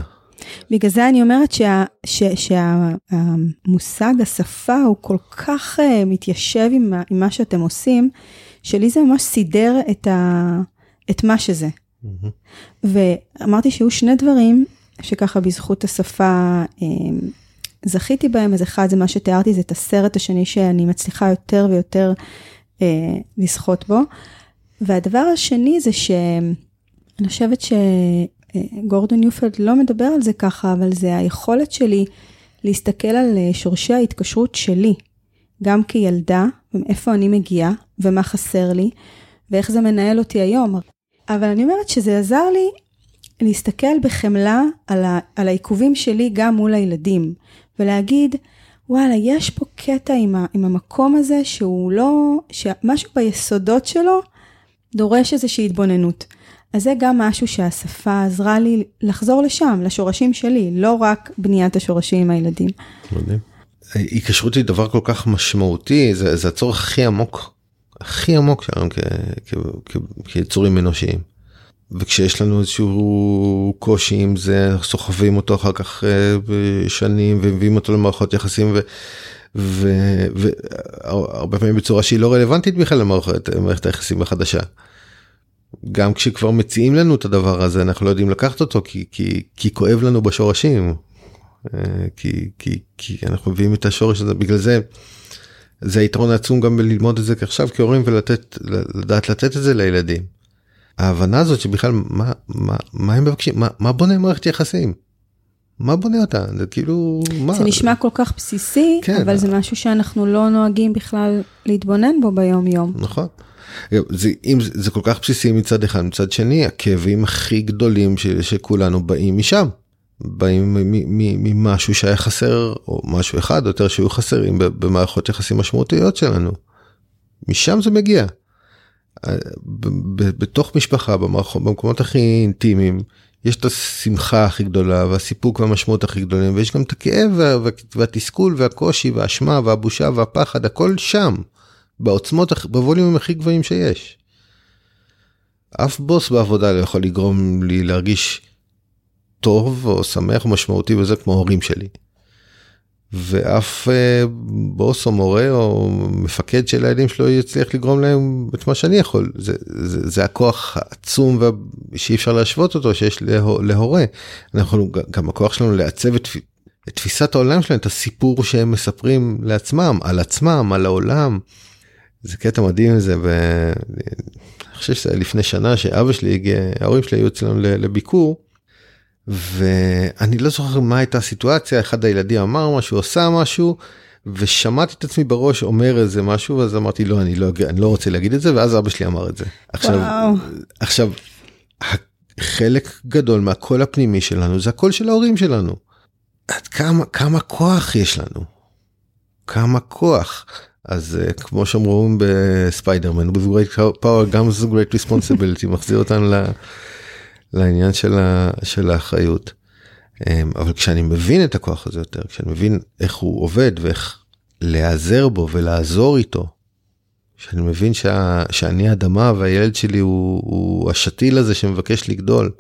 בגלל זה אני אומרת שה, ש, שהמושג השפה הוא כל כך מתיישב עם, עם מה שאתם עושים. שלי זה ממש סידר את, ה, את מה שזה. Mm-hmm. ואמרתי שהיו שני דברים שככה בזכות השפה זכיתי בהם, אז אחד זה מה שתיארתי, זה את הסרט השני שאני מצליחה יותר ויותר אה, לזכות בו. והדבר השני זה שאני חושבת שגורדון יופלד לא מדבר על זה ככה, אבל זה היכולת שלי להסתכל על אה, שורשי ההתקשרות שלי, גם כילדה, מאיפה אני מגיעה, ומה חסר לי, ואיך זה מנהל אותי היום. אבל אני אומרת שזה עזר לי להסתכל בחמלה על, ה, על העיכובים שלי גם מול הילדים, ולהגיד, וואלה, יש פה קטע עם, ה, עם המקום הזה שהוא לא, שמשהו ביסודות שלו דורש איזושהי התבוננות. אז זה גם משהו שהשפה עזרה לי לחזור לשם, לשורשים שלי, לא רק בניית השורשים עם הילדים. מדהים. היקשרות היא דבר כל כך משמעותי, זה, זה הצורך הכי עמוק הכי עמוק שלנו כיצורים אנושיים. וכשיש לנו איזשהו קושי עם זה, סוחבים אותו אחר כך אה, בשנים ומביאים אותו למערכות יחסים והרבה פעמים בצורה שהיא לא רלוונטית בכלל למערכת היחסים החדשה. גם כשכבר מציעים לנו את הדבר הזה אנחנו לא יודעים לקחת אותו כי, כי, כי כואב לנו בשורשים. אה, כי, כי, כי אנחנו מביאים את השורש הזה בגלל זה. זה היתרון העצום גם בללמוד את זה עכשיו כהורים ולתת לדעת לתת את זה לילדים. ההבנה הזאת שבכלל מה מה מה הם מבקשים מה מה בונה מערכת יחסים. מה בונה אותה זה כאילו מה זה נשמע כל כך בסיסי כן, אבל זה משהו שאנחנו לא נוהגים בכלל להתבונן בו ביום יום נכון. זה, אם זה, כל כך בסיסי מצד אחד מצד שני הכאבים הכי גדולים של, שכולנו באים משם. באים ממשהו שהיה חסר, או משהו אחד או יותר שהיו חסרים במערכות יחסים משמעותיות שלנו. משם זה מגיע. בתוך משפחה, במערכות, במקומות הכי אינטימיים, יש את השמחה הכי גדולה והסיפוק והמשמעות הכי גדולים, ויש גם את הכאב והתסכול והקושי והאשמה והבושה והפחד, הכל שם, בעוצמות, בווליומים הכי גבוהים שיש. אף בוס בעבודה לא יכול לגרום לי להרגיש טוב או שמח או משמעותי וזה כמו הורים שלי. ואף אה, בוס או מורה או מפקד של הילדים שלו יצליח לגרום להם את מה שאני יכול. זה, זה, זה הכוח העצום שאי אפשר להשוות אותו שיש להורה. אנחנו גם הכוח שלנו לעצב את, את תפיסת העולם שלהם, את הסיפור שהם מספרים לעצמם, על עצמם, על העולם. זה קטע מדהים זה, ואני חושב שזה לפני שנה שאבא שלי הגיע, ההורים שלי היו אצלנו לביקור. ואני לא זוכר מה הייתה הסיטואציה, אחד הילדים אמר משהו, עושה משהו, ושמעתי את עצמי בראש אומר איזה משהו, אז אמרתי לא, אני לא, אני לא רוצה להגיד את זה, ואז אבא שלי אמר את זה. עכשיו, וואו. עכשיו, חלק גדול מהקול הפנימי שלנו זה הקול של ההורים שלנו. עד כמה, כמה כוח יש לנו. כמה כוח. אז uh, כמו שאומרים בספיידרמן, with great power גם זה great responsibility, *laughs* מחזיר אותנו ל... לעניין של, ה, של האחריות. אמ, אבל כשאני מבין את הכוח הזה יותר, כשאני מבין איך הוא עובד ואיך להיעזר בו ולעזור איתו, שאני מבין שה, שאני אדמה והילד שלי הוא, הוא השתיל הזה שמבקש לגדול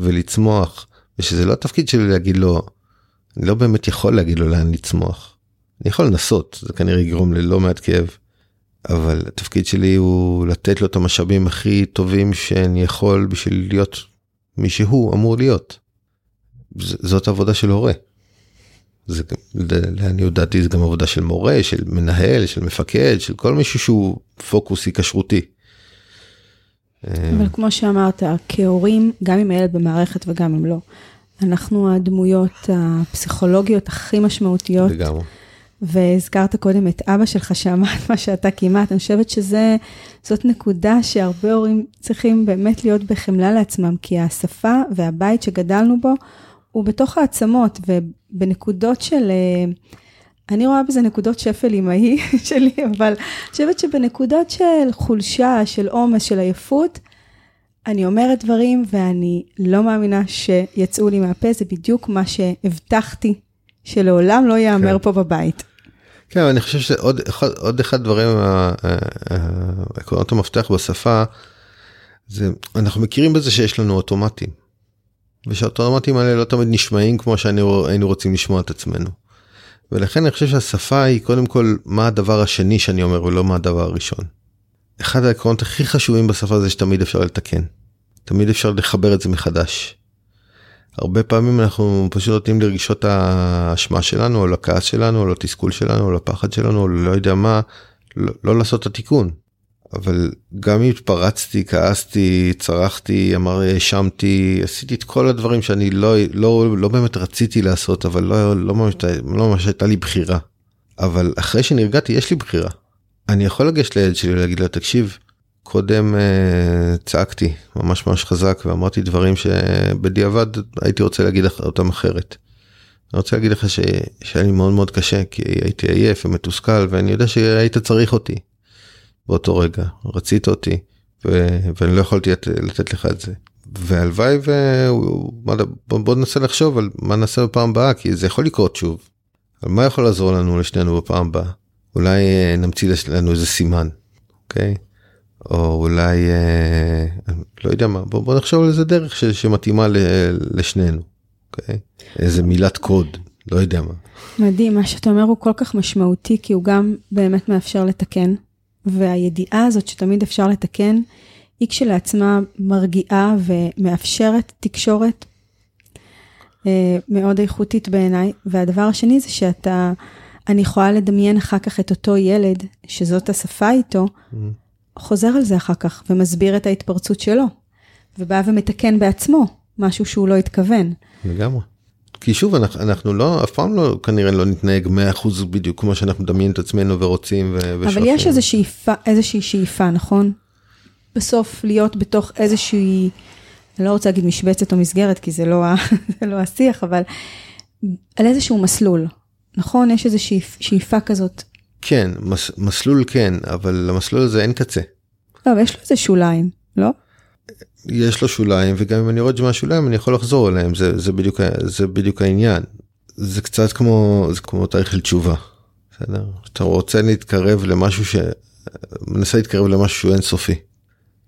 ולצמוח, ושזה לא התפקיד שלי להגיד לו, אני לא באמת יכול להגיד לו לאן לצמוח. אני יכול לנסות, זה כנראה יגרום ללא מעט כאב. אבל התפקיד שלי הוא לתת לו את המשאבים הכי טובים שאני יכול בשביל להיות מי שהוא אמור להיות. זאת עבודה של הורה. זה לעניות דעתי זה גם עבודה של מורה, של מנהל, של מפקד, של כל מישהו שהוא פוקוס היקשרותי. אבל כמו שאמרת, כהורים, גם אם הילד במערכת וגם אם לא, אנחנו הדמויות הפסיכולוגיות הכי משמעותיות. לגמרי. והזכרת קודם את אבא שלך שאמר את מה שאתה כמעט, אני חושבת שזאת נקודה שהרבה הורים צריכים באמת להיות בחמלה לעצמם, כי השפה והבית שגדלנו בו הוא בתוך העצמות ובנקודות של, אה, אני רואה בזה נקודות שפל אמהי *laughs* שלי, אבל אני חושבת שבנקודות של חולשה, של עומס, של עייפות, אני אומרת דברים ואני לא מאמינה שיצאו לי מהפה, זה בדיוק מה שהבטחתי שלעולם לא ייאמר כן. פה בבית. כן, אני חושב שעוד אחד, עוד אחד דברים, עקרונות המפתח בשפה, זה, אנחנו מכירים בזה שיש לנו אוטומטים. ושהאוטומטים האלה לא תמיד נשמעים כמו שהיינו רוצים לשמוע את עצמנו. ולכן אני חושב שהשפה היא קודם כל מה הדבר השני שאני אומר ולא מה הדבר הראשון. אחד העקרונות הכי חשובים בשפה זה שתמיד אפשר לתקן. תמיד אפשר לחבר את זה מחדש. הרבה פעמים אנחנו פשוט נותנים לרגישות האשמה שלנו, או לכעס שלנו, או לתסכול שלנו, או לפחד שלנו, או לא יודע מה, לא, לא לעשות את התיקון. אבל גם אם התפרצתי, כעסתי, צרחתי, אמר, האשמתי, עשיתי את כל הדברים שאני לא, לא, לא באמת רציתי לעשות, אבל לא, לא, ממש, לא ממש הייתה לי בחירה. אבל אחרי שנרגעתי, יש לי בחירה. אני יכול לגשת לילד שלי ולהגיד לו, תקשיב, קודם uh, צעקתי ממש ממש חזק ואמרתי דברים שבדיעבד הייתי רוצה להגיד אותם אחרת. אני רוצה להגיד לך. שהיה לי מאוד מאוד קשה כי הייתי עייף ומתוסכל ואני יודע שהיית צריך אותי באותו רגע רצית אותי ו... ואני לא יכולתי לת... לתת לך את זה. והלוואי ובוא ננסה לחשוב על מה נעשה בפעם הבאה כי זה יכול לקרות שוב. על מה יכול לעזור לנו לשנינו בפעם הבאה אולי אה, נמציא לנו איזה סימן. אוקיי? Okay? או אולי אה, לא יודע מה בוא, בוא נחשוב על איזה דרך ש, שמתאימה ל, לשנינו. אוקיי? איזה מילת קוד לא יודע מה. מדהים מה שאתה אומר הוא כל כך משמעותי כי הוא גם באמת מאפשר לתקן והידיעה הזאת שתמיד אפשר לתקן היא כשלעצמה מרגיעה ומאפשרת תקשורת אה, מאוד איכותית בעיניי והדבר השני זה שאתה אני יכולה לדמיין אחר כך את אותו ילד שזאת השפה איתו. Mm-hmm. חוזר על זה אחר כך ומסביר את ההתפרצות שלו, ובא ומתקן בעצמו משהו שהוא לא התכוון. לגמרי. כי שוב אנחנו, אנחנו לא אף פעם לא כנראה לא נתנהג 100% בדיוק כמו שאנחנו מדמיינים את עצמנו ורוצים ושואפים. אבל יש איזו שאיפה, איזושהי שאיפה נכון? בסוף להיות בתוך איזושהי, אני לא רוצה להגיד משבצת או מסגרת כי זה לא, *laughs* זה לא השיח אבל על איזשהו מסלול נכון יש איזושהי שאיפה כזאת כן, מס, מסלול כן, אבל למסלול הזה אין קצה. לא, אבל יש לו איזה שוליים, לא? יש לו שוליים, וגם אם אני רואה את זה מהשוליים, אני יכול לחזור אליהם, זה, זה, בדיוק, זה בדיוק העניין. זה קצת כמו, זה כמו תאריך של תשובה, בסדר? אתה רוצה להתקרב למשהו ש... מנסה להתקרב למשהו שהוא אינסופי.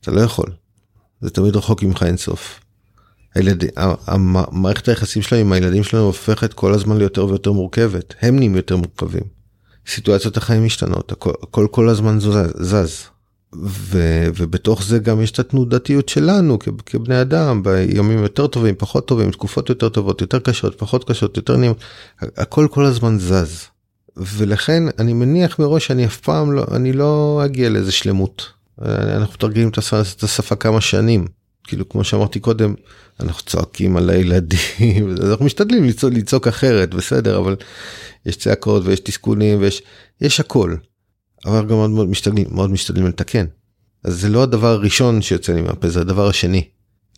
אתה לא יכול. זה תמיד רחוק ממך אינסוף. הילד, המערכת היחסים שלנו עם הילדים שלנו הופכת כל הזמן ליותר ויותר מורכבת, הם נהיים יותר מורכבים. סיטואציות החיים משתנות, הכל, הכל כל הזמן זז. זז. ו, ובתוך זה גם יש את התנודתיות שלנו כ, כבני אדם בימים יותר טובים, פחות טובים, תקופות יותר טובות, יותר קשות, פחות קשות, יותר נעים, הכל כל הזמן זז. ולכן אני מניח מראש שאני אף פעם לא, אני לא אגיע לאיזה שלמות. אנחנו מתרגלים את השפה, את השפה כמה שנים. כאילו כמו שאמרתי קודם, אנחנו צועקים על הילדים, *laughs* אנחנו משתדלים לצעוק, לצעוק אחרת, בסדר, אבל יש צעקות ויש תסכולים ויש יש הכל. אבל גם מאוד מאוד משתדלים, מאוד משתדלים לתקן. אז זה לא הדבר הראשון שיוצא לי מהפה, זה הדבר השני.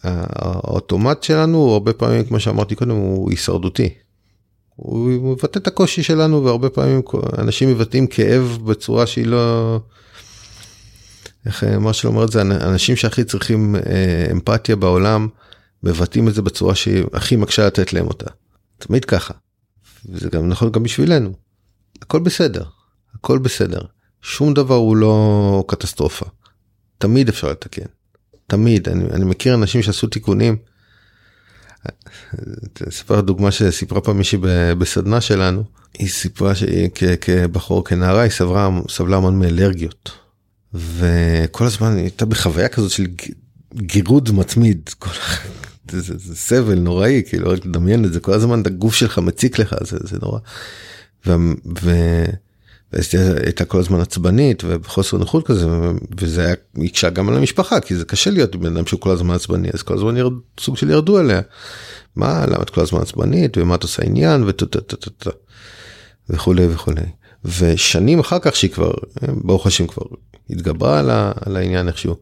האוטומט שלנו הרבה פעמים, כמו שאמרתי קודם, הוא הישרדותי. הוא מבטא את הקושי שלנו והרבה פעמים אנשים מבטאים כאב בצורה שהיא לא... איך מה שאומר את זה, אנשים שהכי צריכים אה, אמפתיה בעולם מבטאים את זה בצורה שהיא הכי מקשה לתת להם אותה. תמיד ככה. וזה גם נכון גם בשבילנו. הכל בסדר, הכל בסדר. שום דבר הוא לא קטסטרופה. תמיד אפשר לתקן. תמיד. אני, אני מכיר אנשים שעשו תיקונים. אספר דוגמה שסיפרה פעם מישהי בסדנה שלנו. היא סיפרה שהיא כבחור, כנערה, היא סבלה, סבלה המון מאלרגיות. וכל הזמן היא הייתה בחוויה כזאת של גירוד מתמיד. כל... זה, זה, סבל נוראי, כאילו רק לדמיין את זה, כל הזמן הגוף שלך מציק לך, זה, זה נורא. ו... ו... הייתה כל הזמן עצבנית ובחוסר נוחות כזה וזה היה הקשה גם על המשפחה כי זה קשה להיות בן אדם שהוא כל הזמן עצבני אז כל הזמן ירד, סוג של ירדו עליה. מה למה את כל הזמן עצבנית ומה את עושה עניין וכולי וכולי ושנים אחר כך שהיא כבר ברוך השם כבר התגברה על העניין איכשהו.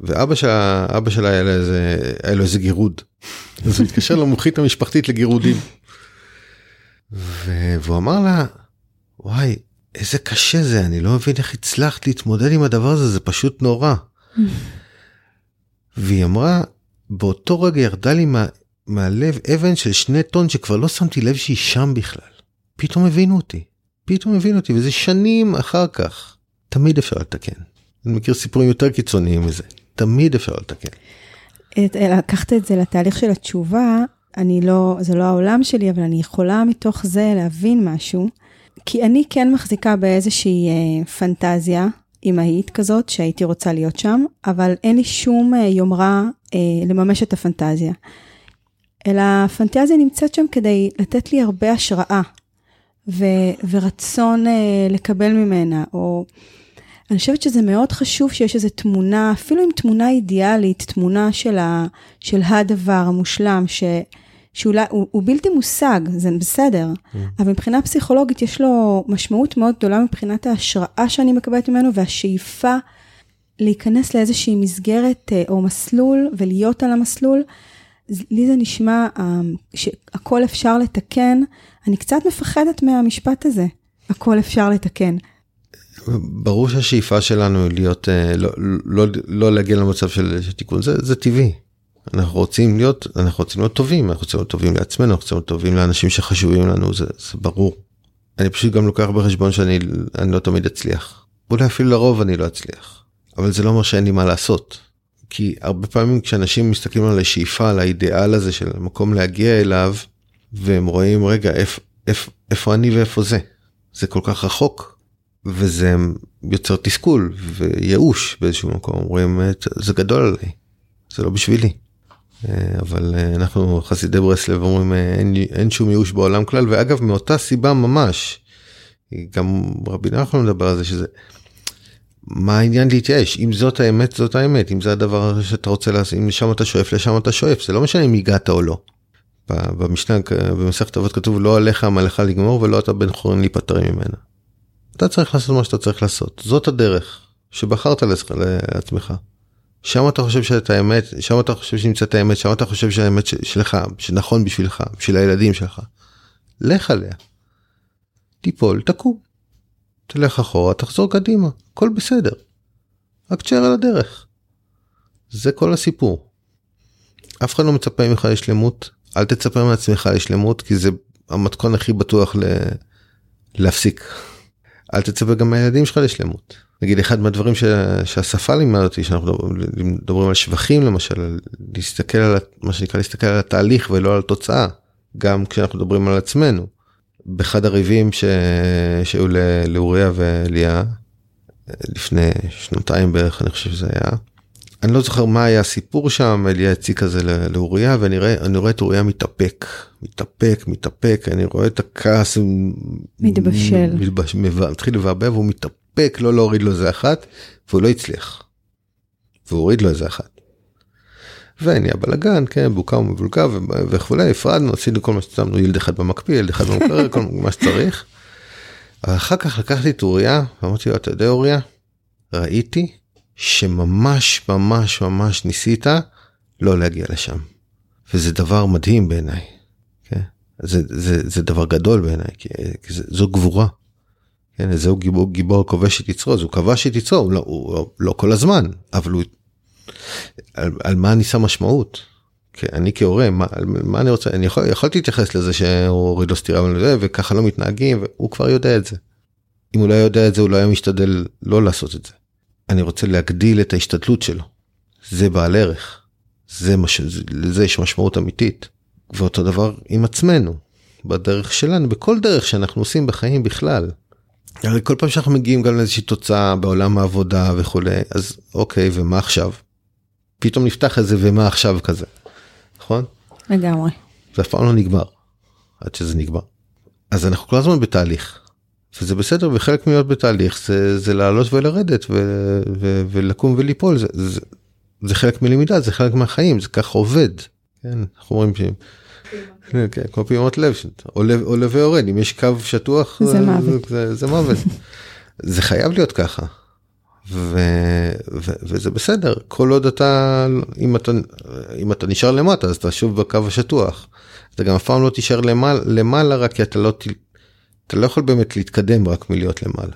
ואבא שלה אבא שלה היה לו איזה היה לו איזה גירוד אז הוא התקשר למומחית המשפחתית לגירודים. והוא אמר לה וואי איזה קשה זה, אני לא מבין איך הצלחת להתמודד עם הדבר הזה, זה פשוט נורא. והיא אמרה, באותו רגע ירדה לי מה, מהלב אבן של שני טון שכבר לא שמתי לב שהיא שם בכלל. פתאום הבינו אותי, פתאום הבינו אותי, וזה שנים אחר כך. תמיד אפשר לתקן. אני מכיר סיפורים יותר קיצוניים מזה, תמיד אפשר לתקן. לקחת את זה לתהליך של התשובה, אני לא, זה לא העולם שלי, אבל אני יכולה מתוך זה להבין משהו. כי אני כן מחזיקה באיזושהי אה, פנטזיה אמהית כזאת, שהייתי רוצה להיות שם, אבל אין לי שום אה, יומרה אה, לממש את הפנטזיה. אלא הפנטזיה נמצאת שם כדי לתת לי הרבה השראה ו- ורצון אה, לקבל ממנה, או אני חושבת שזה מאוד חשוב שיש איזו תמונה, אפילו אם תמונה אידיאלית, תמונה של, ה- של הדבר המושלם, ש... שאולי הוא, הוא בלתי מושג, זה בסדר, mm. אבל מבחינה פסיכולוגית יש לו משמעות מאוד גדולה מבחינת ההשראה שאני מקבלת ממנו והשאיפה להיכנס לאיזושהי מסגרת אה, או מסלול ולהיות על המסלול. לי זה נשמע אה, שהכל אפשר לתקן, אני קצת מפחדת מהמשפט הזה, הכל אפשר לתקן. ברור שהשאיפה שלנו היא להיות, אה, לא, לא, לא להגיע למצב של, תיקון, זה, זה טבעי. אנחנו רוצים להיות, אנחנו רוצים להיות טובים, אנחנו רוצים להיות טובים לעצמנו, אנחנו רוצים להיות טובים לאנשים שחשובים לנו, זה, זה ברור. אני פשוט גם לוקח בחשבון שאני לא תמיד אצליח. אולי אפילו לרוב אני לא אצליח. אבל זה לא אומר שאין לי מה לעשות. כי הרבה פעמים כשאנשים מסתכלים על השאיפה, על האידיאל הזה של מקום להגיע אליו, והם רואים רגע איפה, איפה, איפה אני ואיפה זה. זה כל כך רחוק. וזה יוצר תסכול וייאוש באיזשהו מקום, אומרים זה גדול עליי, זה לא בשבילי. אה, אבל אה, אנחנו חסידי ברסלב אומרים אה, אין, אין שום ייאוש בעולם כלל ואגב מאותה סיבה ממש. גם רבי נחמן מדבר על זה שזה. מה העניין להתייאש אם זאת האמת זאת האמת אם זה הדבר שאתה רוצה לעשות אם לשם אתה שואף לשם אתה שואף זה לא משנה אם הגעת או לא. במשנה במסכת אבות כתוב לא עליך עמלך לגמור ולא אתה בן חורין להיפטר ממנה. אתה צריך לעשות מה שאתה צריך לעשות זאת הדרך שבחרת לעצמך. שם אתה חושב שאת האמת, שם אתה חושב שנמצאת האמת, שם אתה חושב שהאמת שלך, שנכון בשבילך, בשביל הילדים שלך. לך עליה. תיפול, תקום. תלך אחורה, תחזור קדימה, הכל בסדר. רק תשאר על הדרך. זה כל הסיפור. אף אחד לא מצפה ממך לשלמות, אל תצפה מעצמך לשלמות, כי זה המתכון הכי בטוח ל... להפסיק. אל תצפה גם מהילדים שלך לשלמות. נגיד אחד מהדברים ש... שהשפה לימד אותי שאנחנו מדברים על שבחים למשל להסתכל על מה שנקרא להסתכל על התהליך ולא על התוצאה גם כשאנחנו מדברים על עצמנו. באחד הריבים ש... שהיו לאוריה וליה לפני שנתיים בערך אני חושב שזה היה. אני לא זוכר מה היה הסיפור שם אליה הציג כזה לאוריה ואני רואה אני רואה את אוריה מתאפק מתאפק מתאפק אני רואה את הכעס מתבשל מתחיל לבעבע והוא מתאפק לא להוריד לו איזה אחת והוא לא הצליח. והוא הוריד לו איזה אחת. ונהיה בלאגן כן בוקה ומבולקה וכולי הפרדנו עשינו כל מה ששמנו ילד אחד במקפיא ילד אחד במקרר כל מה שצריך. אחר כך לקחתי את אוריה ואמרתי לו אתה יודע אוריה ראיתי שממש ממש ממש ניסית לא להגיע לשם. וזה דבר מדהים בעיניי. כן? זה, זה, זה דבר גדול בעיניי כי, זה, זו גבורה. כן, זהו גיבור, גיבור כובש את יצרו אז הוא כבש את יצרו הוא לא, הוא, לא כל הזמן אבל הוא על, על מה אני שם משמעות. אני כהורה מה, מה אני רוצה אני יכול יכולתי להתייחס לזה שהוא הוריד לו סטירה וככה לא מתנהגים והוא כבר יודע את זה. אם הוא לא יודע את זה הוא לא היה משתדל לא לעשות את זה. אני רוצה להגדיל את ההשתדלות שלו. זה בעל ערך. זה מש... לזה יש משמעות אמיתית. ואותו דבר עם עצמנו, בדרך שלנו, בכל דרך שאנחנו עושים בחיים בכלל. הרי כל פעם שאנחנו מגיעים גם לאיזושהי תוצאה בעולם העבודה וכולי, אז אוקיי, ומה עכשיו? פתאום נפתח איזה ומה עכשיו כזה, נכון? לגמרי. זה אף פעם לא נגמר, עד שזה נגמר. אז אנחנו כל הזמן בתהליך. וזה בסדר וחלק מלהיות בתהליך זה, זה לעלות ולרדת ו, ו, ולקום וליפול זה, זה, זה חלק מלמידה זה חלק מהחיים זה ככה עובד. כן, אנחנו אומרים ש... כן, כן, כמו פעימות לב עולה, עולה ויורד אם יש קו שטוח זה מוות זה, זה מוות *laughs* זה חייב להיות ככה. ו, ו, וזה בסדר כל עוד אתה אם אתה אם אתה נשאר למטה אז אתה שוב בקו השטוח. אתה גם אף פעם לא תישאר למעלה, למעלה רק כי אתה לא אתה לא יכול באמת להתקדם רק מלהיות למעלה.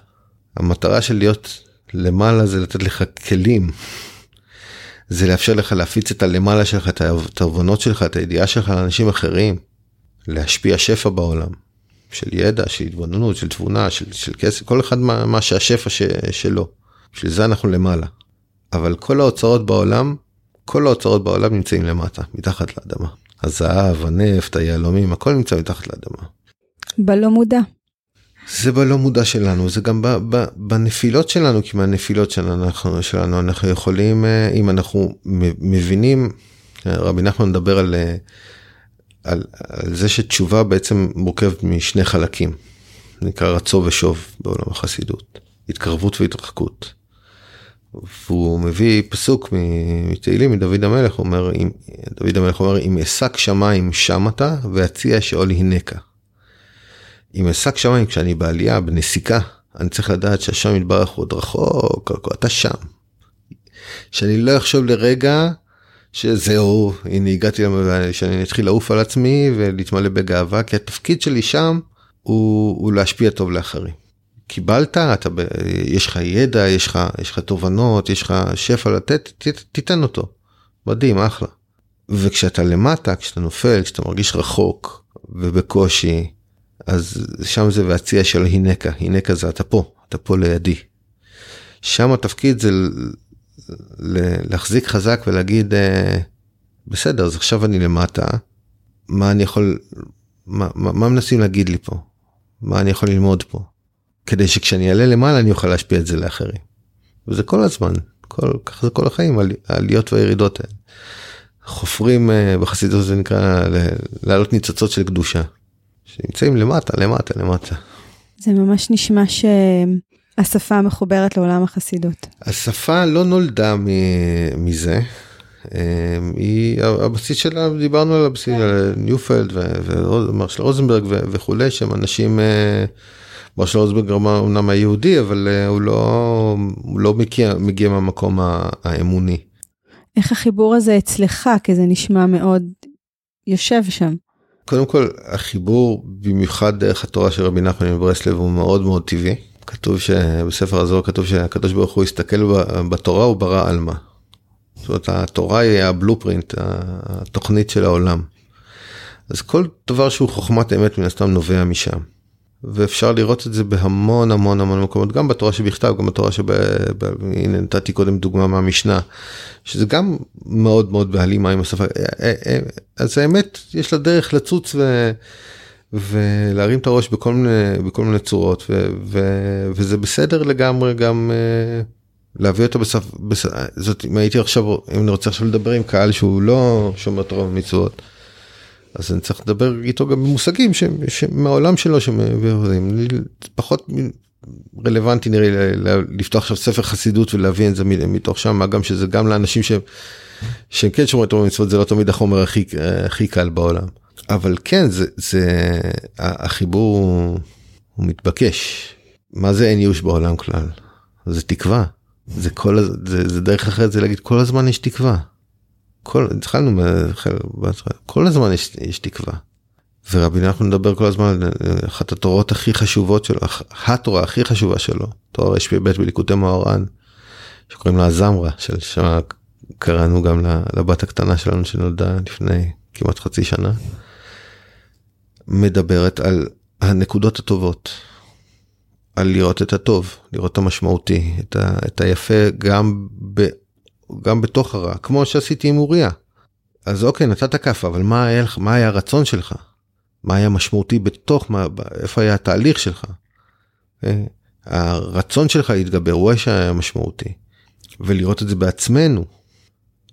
המטרה של להיות למעלה זה לתת לך כלים. זה לאפשר לך להפיץ את הלמעלה שלך, את התובנות שלך, את הידיעה שלך לאנשים אחרים. להשפיע שפע בעולם. של ידע, של התבוננות, של תבונה, של, של כסף, כל אחד מה, מה שהשפע ש, שלו. בשביל זה אנחנו למעלה. אבל כל האוצרות בעולם, כל האוצרות בעולם נמצאים למטה, מתחת לאדמה. הזהב, הנפט, היהלומים, הכל נמצא מתחת לאדמה. בלא מודע. זה בלא מודע שלנו זה גם בנפילות שלנו כי מהנפילות שלנו שלנו אנחנו יכולים אה, אם אנחנו מבינים רבי נחמן מדבר על, אה, על, על זה שתשובה בעצם מורכבת משני חלקים. נקרא רצו ושוב בעולם החסידות התקרבות והתרחקות. והוא מביא פסוק מתהילים מדוד המלך אומר אם דוד המלך אומר אם אשק שמיים שם אתה ואציע שאול הנקה. אם אשק שמיים כשאני בעלייה, בנסיקה, אני צריך לדעת שהשם יתברך עוד רחוק, אתה שם. שאני לא אחשוב לרגע שזהו, הנה הגעתי, שאני אתחיל לעוף על עצמי ולהתמלא בגאווה, כי התפקיד שלי שם הוא, הוא להשפיע טוב לאחרים. קיבלת, אתה, יש לך ידע, יש לך, יש לך תובנות, יש לך שפע לתת, ת, תיתן אותו. מדהים, אחלה. וכשאתה למטה, כשאתה נופל, כשאתה מרגיש רחוק ובקושי, אז שם זה והציע של הינקה, הינקה זה אתה פה, אתה פה לידי. שם התפקיד זה להחזיק חזק ולהגיד אה, בסדר אז עכשיו אני למטה, מה אני יכול, מה, מה, מה מנסים להגיד לי פה? מה אני יכול ללמוד פה? כדי שכשאני אעלה למעלה אני אוכל להשפיע את זה לאחרים. וזה כל הזמן, כל, ככה זה כל החיים, העליות והירידות האלה. חופרים אה, בחסידות זה נקרא לעלות ניצוצות של קדושה. שנמצאים למטה, למטה, למטה. זה ממש נשמע שהשפה מחוברת לעולם החסידות. השפה לא נולדה מזה. אמ, היא הבסיס שלה דיברנו על הבסיס על ניופלד ומרשל רוזנברג וכולי שהם אנשים אה, מרשל רוזנברג אמנם היהודי אבל אה, הוא לא הוא לא מגיע, מגיע מהמקום האמוני. איך החיבור הזה אצלך כי זה נשמע מאוד יושב שם. קודם כל החיבור במיוחד דרך התורה של רבי נחמן מברסלב הוא מאוד מאוד טבעי. כתוב שבספר הזוהר כתוב שהקדוש ברוך הוא הסתכל בתורה הוא ברא עלמא. זאת אומרת התורה היא הבלופרינט התוכנית של העולם. אז כל דבר שהוא חוכמת אמת מן הסתם נובע משם. ואפשר לראות את זה בהמון המון המון מקומות, גם בתורה שבכתב, גם בתורה שב... הנה נתתי קודם דוגמה מהמשנה, שזה גם מאוד מאוד בהלימה עם השפה. אה, אה, אז האמת, יש לה דרך לצוץ ו... ולהרים את הראש בכל מיני, בכל מיני צורות, ו... ו... וזה בסדר לגמרי גם אה, להביא אותו בסוף, בס... זאת אם הייתי עכשיו, אם אני רוצה עכשיו לדבר עם קהל שהוא לא שומר תורה ומצוות. אז אני צריך לדבר איתו גם במושגים שמהעולם שלו פחות רלוונטי נראה לי לפתוח עכשיו ספר חסידות ולהביא את זה מתוך שם מה גם שזה גם לאנשים שהם, שהם כן שומרים את המצוות זה לא תמיד החומר הכי הכי קל בעולם. אבל כן זה זה החיבור הוא, הוא מתבקש. מה זה אין ייאוש בעולם כלל? זה תקווה. זה כל זה, זה דרך אחרת זה להגיד כל הזמן יש תקווה. כל, התחלנו, כל הזמן יש, יש תקווה. ורבי נחמן מדבר כל הזמן על אחת התורות הכי חשובות שלו, התורה הכי חשובה שלו, תורה רש"ב בליקוטי מאורן, שקוראים לה הזמרה, של שם קראנו גם לבת הקטנה שלנו שנולדה לפני כמעט חצי שנה, מדברת על הנקודות הטובות, על לראות את הטוב, לראות את המשמעותי, את, ה, את היפה גם גם בתוך הרע, כמו שעשיתי עם אוריה. אז אוקיי, נתת כאפה, אבל מה היה, מה היה הרצון שלך? מה היה משמעותי בתוך, מה, איפה היה התהליך שלך? אה, הרצון שלך להתגבר הוא היה משמעותי. ולראות את זה בעצמנו.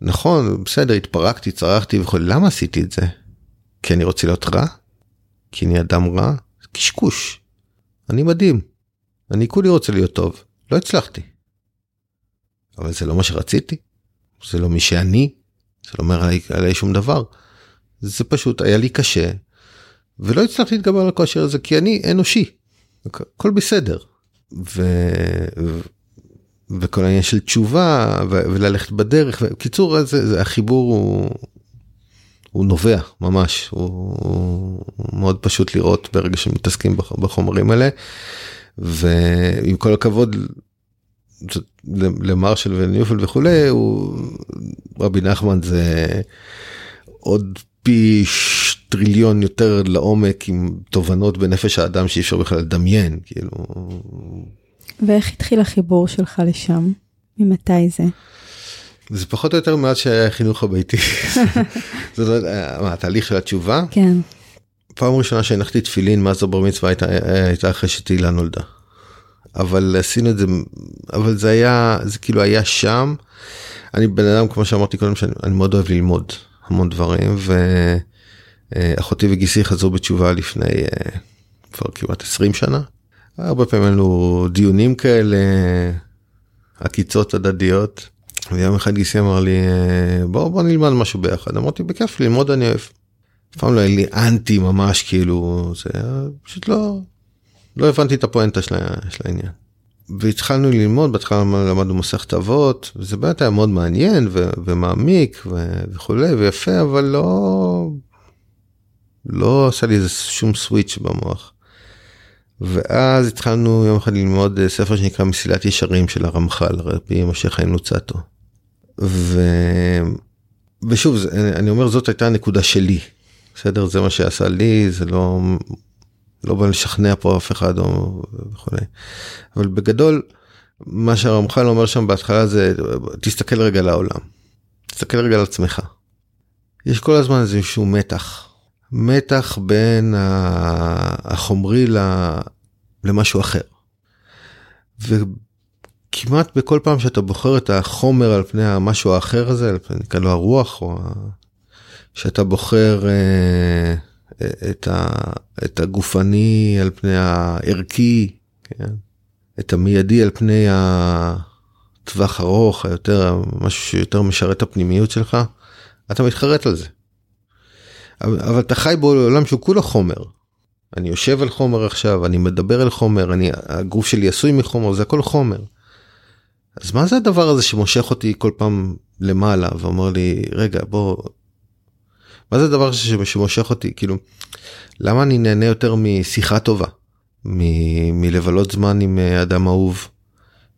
נכון, בסדר, התפרקתי, צרחתי וכו', למה עשיתי את זה? כי אני רוצה להיות רע? כי אני אדם רע? קשקוש. אני מדהים. אני כולי רוצה להיות טוב. לא הצלחתי. אבל זה לא מה שרציתי. זה לא מי שאני, זה לא אומר עליי, עליי שום דבר. זה פשוט היה לי קשה, ולא הצלחתי להתגבר על הכושר הזה כי אני אנושי, הכל בסדר. ו... וכל העניין של תשובה ו... וללכת בדרך, בקיצור זה החיבור הוא, הוא נובע ממש, הוא, הוא מאוד פשוט לראות ברגע שמתעסקים בחומרים האלה. ועם כל הכבוד למרשל וניופל וכולי הוא רבי נחמן זה עוד פי טריליון יותר לעומק עם תובנות בנפש האדם שאי אפשר בכלל לדמיין כאילו. ואיך התחיל החיבור שלך לשם? ממתי זה? זה פחות או יותר מאז שהיה החינוך הביתי. זאת אומרת, מה, התהליך של התשובה? כן. פעם ראשונה שהנחתי תפילין מאז הבר מצווה הייתה, הייתה אחרי שתהילה נולדה. אבל עשינו את זה, אבל זה היה, זה כאילו היה שם. אני בן אדם, כמו שאמרתי קודם, שאני מאוד אוהב ללמוד המון דברים, ואחותי וגיסי חזרו בתשובה לפני אה, כבר כמעט 20 שנה. הרבה פעמים היו דיונים כאלה, עקיצות הדדיות. ויום אחד גיסי אמר לי, אה, בוא, בוא נלמד משהו ביחד. אמרתי, בכיף, ללמוד אני אוהב. אף פעם לא היה לי אנטי ממש, כאילו, זה פשוט לא, לא הבנתי את הפואנטה של, של העניין. והתחלנו ללמוד, בהתחלה למדנו מסכת אבות, וזה באמת היה מאוד מעניין ו- ומעמיק ו- וכולי ויפה, אבל לא, לא עשה לי איזה שום סוויץ' במוח. ואז התחלנו יום אחד ללמוד ספר שנקרא מסילת ישרים של הרמח"ל, רבי משה חיים לוצטו. ו... ושוב, אני אומר זאת הייתה הנקודה שלי, בסדר? זה מה שעשה לי, זה לא לא בא לשכנע פה אף אחד או וכולי. אבל בגדול מה שהרמח"ל אומר שם בהתחלה זה תסתכל רגע לעולם. תסתכל רגע על עצמך. יש כל הזמן איזשהו מתח. מתח בין החומרי למשהו אחר. וכמעט בכל פעם שאתה בוחר את החומר על פני המשהו האחר הזה, נקרא לו הרוח, או שאתה בוחר אה, את, ה, את הגופני על פני הערכי, כן? את המיידי על פני הטווח ארוך, היותר, משהו שיותר משרת את הפנימיות שלך, אתה מתחרט על זה. אבל, אבל אתה חי בעולם שהוא כולו חומר. אני יושב על חומר עכשיו, אני מדבר על חומר, אני, הגוף שלי עשוי מחומר, זה הכל חומר. אז מה זה הדבר הזה שמושך אותי כל פעם למעלה ואומר לי, רגע, בוא, מה זה הדבר שמושך אותי כאילו למה אני נהנה יותר משיחה טובה מ- מלבלות זמן עם אה, אדם אהוב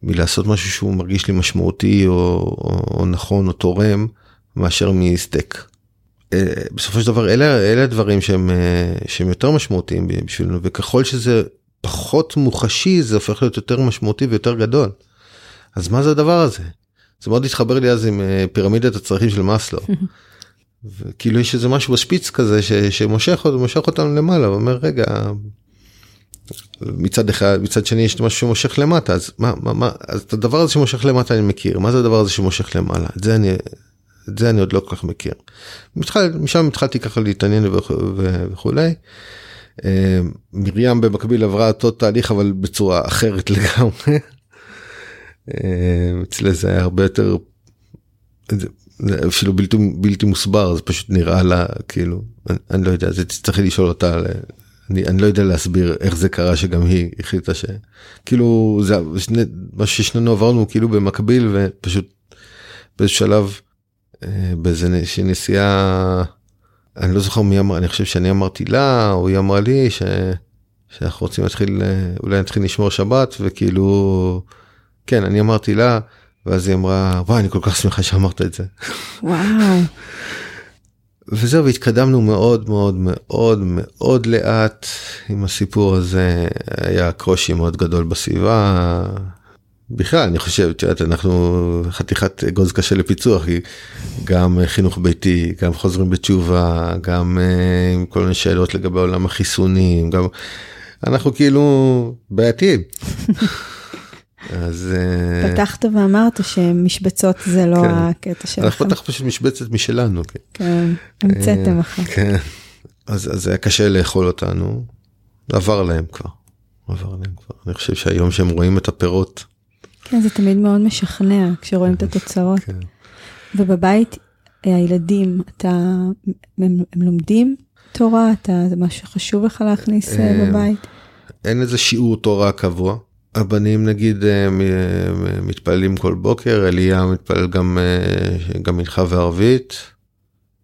מלעשות משהו שהוא מרגיש לי משמעותי או, או, או נכון או תורם מאשר מסטייק. אה, בסופו של דבר אלה אלה הדברים שהם אה, שהם יותר משמעותיים בשבילנו וככל שזה פחות מוחשי זה הופך להיות יותר משמעותי ויותר גדול. אז מה זה הדבר הזה? זה מאוד התחבר לי אז עם פירמידת הצרכים של מאסלו. *laughs* וכאילו יש איזה משהו בשפיץ כזה ש, שמושך מושך אותנו למעלה ואומר רגע מצד אחד מצד שני יש משהו שמושך למטה אז מה מה מה אז את הדבר הזה שמושך למטה אני מכיר מה זה הדבר הזה שמושך למעלה את זה אני את זה אני עוד לא כל כך מכיר. מתחל, משם התחלתי ככה להתעניין וכולי. אה, מרים במקביל עברה אותו תהליך אבל בצורה אחרת *laughs* לגמרי. אה, אצלה זה היה הרבה יותר אפילו בלתי בלתי מוסבר זה פשוט נראה לה כאילו אני, אני לא יודע זה תצטרכי לשאול אותה אני, אני לא יודע להסביר איך זה קרה שגם היא החליטה שכאילו זה שני, מה ששנינו עברנו כאילו במקביל ופשוט באיזה שלב אה, באיזה נסיעה אני לא זוכר מי אמר אני חושב שאני אמרתי לה או היא אמרה לי ש, שאנחנו רוצים להתחיל אה, אולי נתחיל לשמור שבת וכאילו כן אני אמרתי לה. ואז היא אמרה וואי אני כל כך שמחה שאמרת את זה. וואו. *laughs* וזהו והתקדמנו מאוד מאוד מאוד מאוד לאט עם הסיפור הזה היה קושי מאוד גדול בסביבה. בכלל אני חושב את יודעת אנחנו חתיכת אגוז קשה לפיצוח כי גם חינוך ביתי גם חוזרים בתשובה גם אה, עם כל מיני שאלות לגבי עולם החיסונים גם אנחנו כאילו בעייתיים. *laughs* אז אה, פתחת ואמרת שמשבצות זה לא כן. הקטע שלכם. אנחנו פתחנו פשוט משבצת משלנו. כן, כן המצאתם אחר. כן, אז זה היה קשה לאכול אותנו, עבר להם כבר. עבר להם כבר. אני חושב שהיום שהם רואים את הפירות. כן, זה תמיד מאוד משכנע כשרואים את התוצאות. כן. ובבית הילדים, אתה, הם, הם לומדים תורה? אתה, זה משהו שחשוב לך להכניס אה, בבית? אין איזה שיעור תורה קבוע. הבנים נגיד אה, מתפללים כל בוקר, אליה מתפלל גם, אה, גם מנחה וערבית,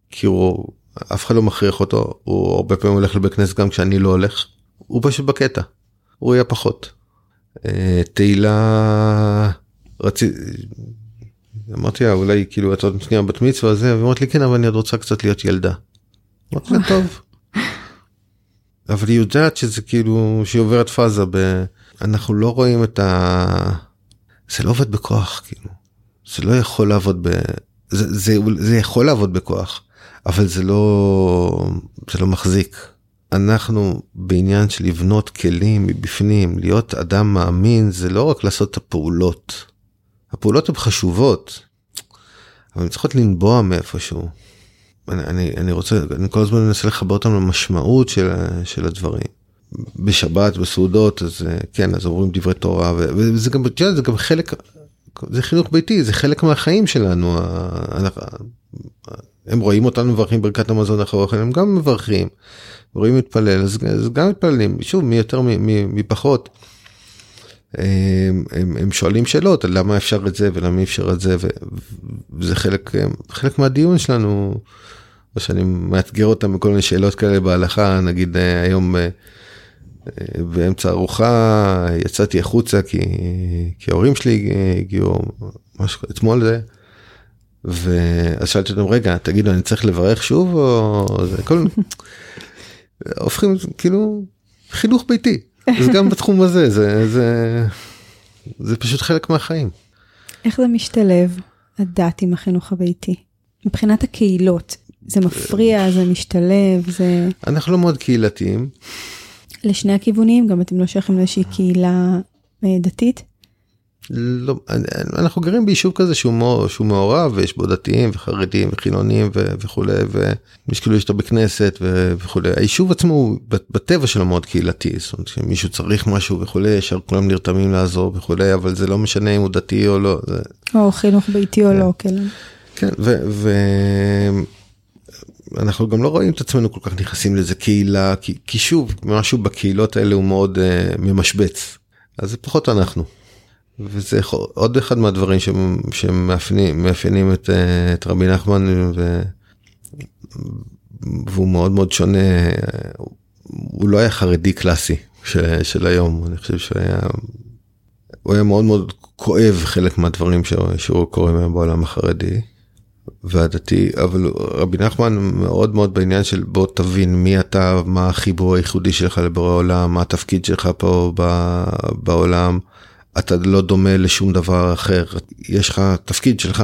כי הוא, אף אחד לא מכריח אותו, הוא הרבה פעמים הולך לבית כנסת גם כשאני לא הולך, הוא פשוט בקטע, הוא יהיה פחות. אה, תהילה, רציתי, אמרתי לה אולי כאילו את עוד שנייה בת מצווה זה, ואמרת לי כן אבל אני עוד רוצה קצת להיות ילדה. אמרתי לה טוב. *laughs* אבל היא יודעת שזה כאילו שהיא עוברת פאזה ב... אנחנו לא רואים את ה... זה לא עובד בכוח כאילו. זה לא יכול לעבוד ב... זה, זה, זה יכול לעבוד בכוח, אבל זה לא, זה לא מחזיק. אנחנו בעניין של לבנות כלים מבפנים, להיות אדם מאמין, זה לא רק לעשות את הפעולות. הפעולות הן חשובות, אבל הן צריכות לנבוע מאיפשהו. אני, אני, אני רוצה, אני כל הזמן מנסה לחבר אותם למשמעות של, של הדברים. בשבת בסעודות אז אה, כן אז אומרים דברי תורה וזה גם זה גם חלק זה חינוך ביתי זה חלק מהחיים שלנו הם רואים אותנו מברכים ברכת המזון אחר הם גם מברכים רואים מתפלל אז, אז גם מתפללים שוב מי יותר מי פחות. הם, הם, הם שואלים שאלות למה אפשר את זה ולמה אי אפשר את זה וזה חלק חלק מהדיון שלנו. או שאני מאתגר אותם בכל מיני שאלות כאלה בהלכה נגיד אה, היום אה, באמצע ארוחה יצאתי החוצה כי, כי ההורים שלי הגיעו משהו אתמול זה. ואז שאלתי אותם רגע תגידו אני צריך לברך שוב או זה כל *laughs* הופכים כאילו חינוך ביתי אז גם בתחום הזה זה זה זה פשוט חלק מהחיים. איך זה משתלב הדת עם החינוך הביתי מבחינת הקהילות זה מפריע זה משתלב זה אנחנו לא מאוד קהילתיים. לשני הכיוונים? גם אתם לא שייכים לאיזושהי קהילה אה, דתית? לא, אנחנו גרים ביישוב כזה שהוא, שהוא מעורב ויש בו דתיים וחרדים וחילונים ו, וכולי ויש כאילו יש את הבית כנסת וכולי היישוב עצמו הוא בטבע שלו מאוד קהילתי זאת אומרת שמישהו צריך משהו וכולי ישר כולם נרתמים לעזור וכולי אבל זה לא משנה אם הוא דתי או לא. זה... או חינוך ביתי או לא כן. כן ו, ו, אנחנו גם לא רואים את עצמנו כל כך נכנסים לזה קהילה כי, כי שוב משהו בקהילות האלה הוא מאוד uh, ממשבץ אז זה פחות אנחנו. וזה עוד אחד מהדברים שמאפיינים מאפיינים את, uh, את רבי נחמן ו, והוא מאוד מאוד שונה הוא לא היה חרדי קלאסי של, של היום אני חושב שהוא היה הוא היה מאוד מאוד כואב חלק מהדברים שהוא קוראים היום בעולם החרדי. והדתי, אבל רבי נחמן מאוד מאוד בעניין של בוא תבין מי אתה, מה החיבור הייחודי שלך לבורא עולם, מה התפקיד שלך פה בעולם, אתה לא דומה לשום דבר אחר, יש לך תפקיד שלך.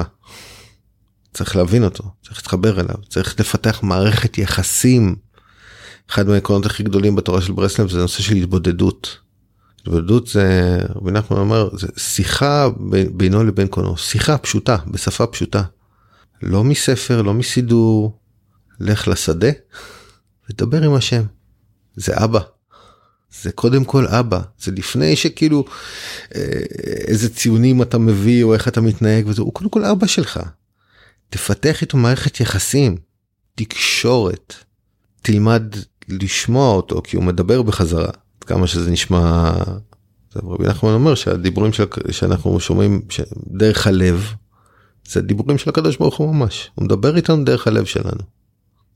צריך להבין אותו, צריך להתחבר אליו, צריך לפתח מערכת יחסים. אחד מהעקרונות הכי גדולים בתורה של ברסלב זה נושא של התבודדות. התבודדות זה, רבי נחמן אומר, זה שיחה בינו לבין קונו, שיחה פשוטה, בשפה פשוטה. לא מספר, לא מסידור, לך לשדה ודבר עם השם. זה אבא. זה קודם כל אבא, זה לפני שכאילו אה, איזה ציונים אתה מביא או איך אתה מתנהג וזה, הוא קודם כל אבא שלך. תפתח איתו מערכת יחסים, תקשורת, תלמד לשמוע אותו כי הוא מדבר בחזרה, כמה שזה נשמע, רבי נחמן אומר שהדיבורים של, שאנחנו שומעים דרך הלב, זה דיבורים של הקדוש ברוך הוא ממש, הוא מדבר איתנו דרך הלב שלנו.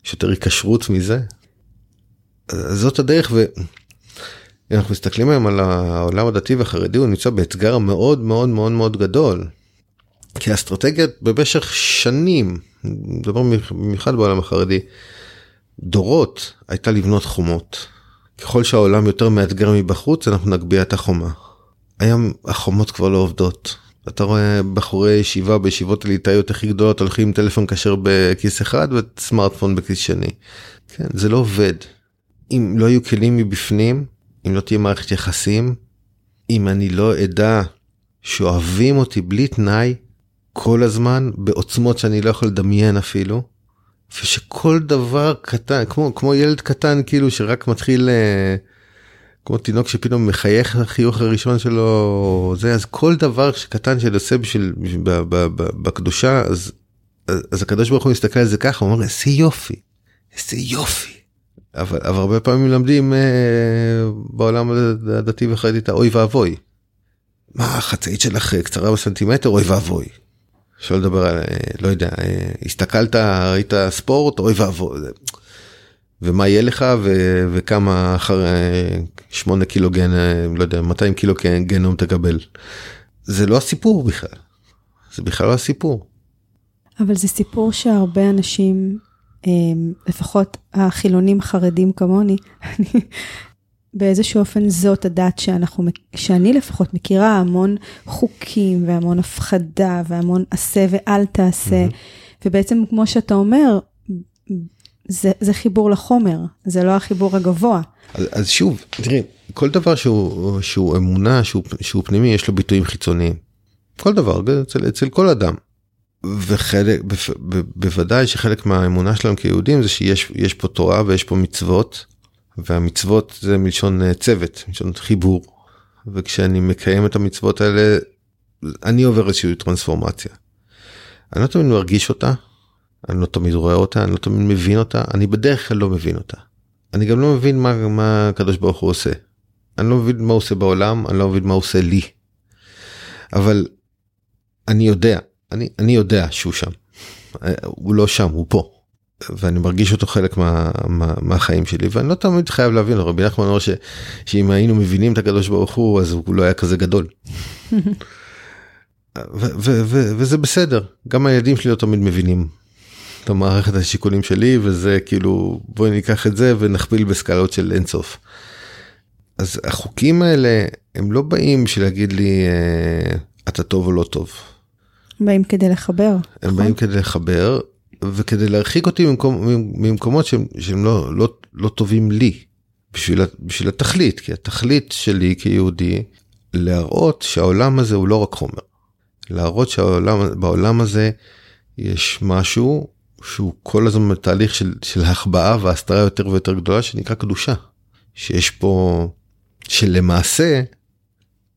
יש יותר היקשרות מזה. זאת הדרך ואם אנחנו מסתכלים היום על העולם הדתי והחרדי הוא נמצא באתגר מאוד מאוד מאוד מאוד גדול. כי האסטרטגיה במשך שנים, מדבר במיוחד בעולם החרדי, דורות הייתה לבנות חומות. ככל שהעולם יותר מאתגר מבחוץ אנחנו נגביה את החומה. היום החומות כבר לא עובדות. אתה רואה בחורי ישיבה בישיבות הליטאיות הכי גדולות הולכים עם טלפון כשר בכיס אחד וסמארטפון בכיס שני. כן, זה לא עובד. אם לא יהיו כלים מבפנים, אם לא תהיה מערכת יחסים, אם אני לא אדע שאוהבים אותי בלי תנאי כל הזמן בעוצמות שאני לא יכול לדמיין אפילו, ושכל דבר קטן, כמו, כמו ילד קטן כאילו שרק מתחיל... Uh, כמו תינוק שפתאום מחייך החיוך הראשון שלו זה אז כל דבר קטן שאני עושה בשביל בקדושה אז אז הקדוש ברוך הוא מסתכל על זה ככה הוא אומר איזה יופי איזה יופי אבל, אבל הרבה פעמים מלמדים אה, בעולם הדתי וחרדי את האוי ואבוי. מה החצאית שלך קצרה בסנטימטר אוי ואבוי. שלא לדבר על אה, לא יודע אה, הסתכלת ראית ספורט אוי ואבוי. ומה יהיה לך ו- וכמה אחר 8 קילו גן לא יודע 200 קילו גנום תקבל. זה לא הסיפור בכלל. זה בכלל לא הסיפור. אבל זה סיפור שהרבה אנשים אמ, לפחות החילונים חרדים כמוני *laughs* באיזשהו אופן זאת הדת שאנחנו שאני לפחות מכירה המון חוקים והמון הפחדה והמון עשה ואל תעשה mm-hmm. ובעצם כמו שאתה אומר זה, זה חיבור לחומר, זה לא החיבור הגבוה. אז, אז שוב, תראי, כל דבר שהוא, שהוא אמונה, שהוא, שהוא פנימי, יש לו ביטויים חיצוניים. כל דבר, אצל, אצל כל אדם. וחלק, ב, ב, בוודאי שחלק מהאמונה שלהם כיהודים זה שיש פה תורה ויש פה מצוות, והמצוות זה מלשון אה, צוות, מלשון חיבור. וכשאני מקיים את המצוות האלה, אני עובר איזושהי טרנספורמציה. אני לא תמיד מרגיש אותה, אני לא תמיד רואה אותה, אני לא תמיד מבין אותה, אני בדרך כלל לא מבין אותה. אני גם לא מבין מה, מה הקדוש ברוך הוא עושה. אני לא מבין מה הוא עושה בעולם, אני לא מבין מה הוא עושה לי. אבל אני יודע, אני, אני יודע שהוא שם. הוא לא שם, הוא פה. ואני מרגיש אותו חלק מה, מה, מהחיים שלי ואני לא תמיד חייב להבין רבי נחמן אומר שאם היינו מבינים את הקדוש ברוך הוא אז הוא לא היה כזה גדול. *laughs* וזה בסדר גם הילדים שלי לא תמיד מבינים את המערכת השיקולים שלי וזה כאילו בואי ניקח את זה ונכפיל בסקלות של אינסוף. אז החוקים האלה הם לא באים בשביל להגיד לי אה, אתה טוב או לא טוב. באים כדי לחבר. הם נכון? באים כדי לחבר וכדי להרחיק אותי ממקום, ממקומות שהם, שהם לא, לא, לא טובים לי בשביל, בשביל התכלית כי התכלית שלי כיהודי להראות שהעולם הזה הוא לא רק חומר. להראות שהעולם בעולם הזה יש משהו שהוא כל הזמן בתהליך של, של החבאה והסתרה יותר ויותר גדולה שנקרא קדושה. שיש פה, שלמעשה,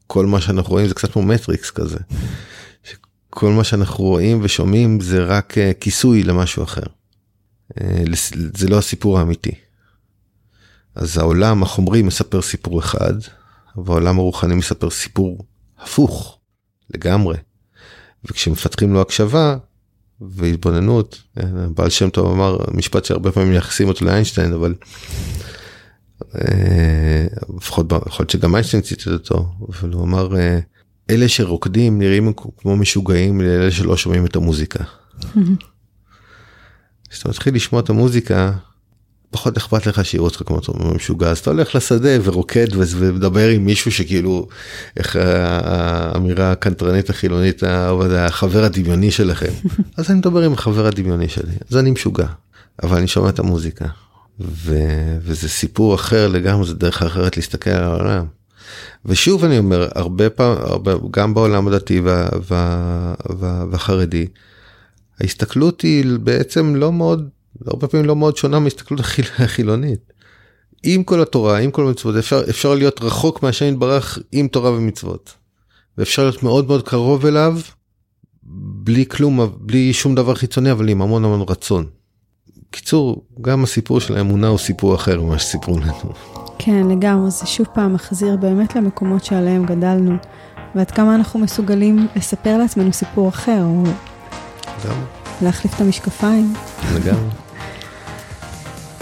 כל מה שאנחנו רואים זה קצת כמו מטריקס כזה. כל מה שאנחנו רואים ושומעים זה רק uh, כיסוי למשהו אחר. Uh, זה לא הסיפור האמיתי. אז העולם החומרי מספר סיפור אחד, והעולם הרוחני מספר סיפור הפוך לגמרי. וכשמפתחים לו הקשבה, והתבוננות. בעל שם טוב אמר משפט שהרבה פעמים מייחסים אותו לאיינשטיין אבל אה, לפחות יכול להיות שגם איינשטיין ציטט אותו אבל הוא אמר אה, אלה שרוקדים נראים כמו משוגעים לאלה שלא שומעים את המוזיקה. *laughs* כשאתה מתחיל לשמוע את המוזיקה, פחות אכפת לך שיראו אותך כמו משוגע, אז אתה הולך לשדה ורוקד ומדבר עם מישהו שכאילו, איך האמירה הקנטרנית החילונית, החבר הדמיוני שלכם. *laughs* אז אני מדבר עם החבר הדמיוני שלי, אז אני משוגע, אבל אני שומע את המוזיקה. ו... וזה סיפור אחר לגמרי, זה דרך אחרת להסתכל על העולם. ושוב אני אומר, הרבה הרבה, גם בעולם הדתי וה, וה, וה, והחרדי, ההסתכלות היא בעצם לא מאוד, הרבה פעמים לא מאוד שונה מהסתכלות החילונית. עם כל התורה, עם כל המצוות, אפשר, אפשר להיות רחוק מהשם יתברך עם תורה ומצוות. ואפשר להיות מאוד מאוד קרוב אליו, בלי כלום, בלי שום דבר חיצוני, אבל עם המון המון רצון. קיצור, גם הסיפור של האמונה הוא סיפור אחר ממה שסיפרו לנו. כן, לגמרי, זה שוב פעם מחזיר באמת למקומות שעליהם גדלנו, ועד כמה אנחנו מסוגלים לספר לעצמנו סיפור אחר, או גם. להחליף את המשקפיים. לגמרי.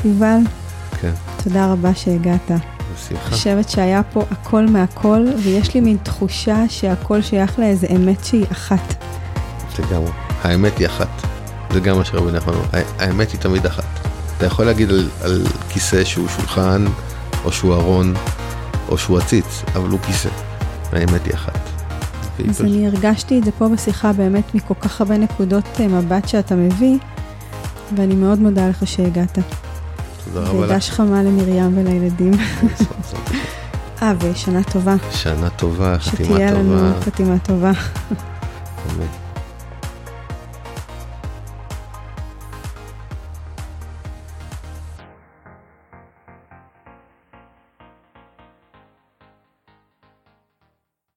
יובל, כן, תודה רבה שהגעת. בשמחה. אני חושבת שהיה פה הכל מהכל, ויש לי מין תחושה שהכל שייך לאיזה אמת שהיא אחת. לגמרי. האמת היא אחת. זה גם מה שרבי נחמן אומר. הא- האמת היא תמיד אחת. אתה יכול להגיד על, על כיסא שהוא שולחן, או שהוא ארון, או שהוא עציץ, אבל הוא כיסא. האמת היא אחת. אז פשוט- אני הרגשתי את זה פה בשיחה באמת מכל כך הרבה נקודות אה, מבט שאתה מביא, ואני מאוד מודה לך שהגעת. תודה רבה לך. ודש חמה למרים ולילדים. *laughs* אה, ושנה טובה. שנה טובה, חתימה שתהיה לנו טובה. חתימה טובה. אמן.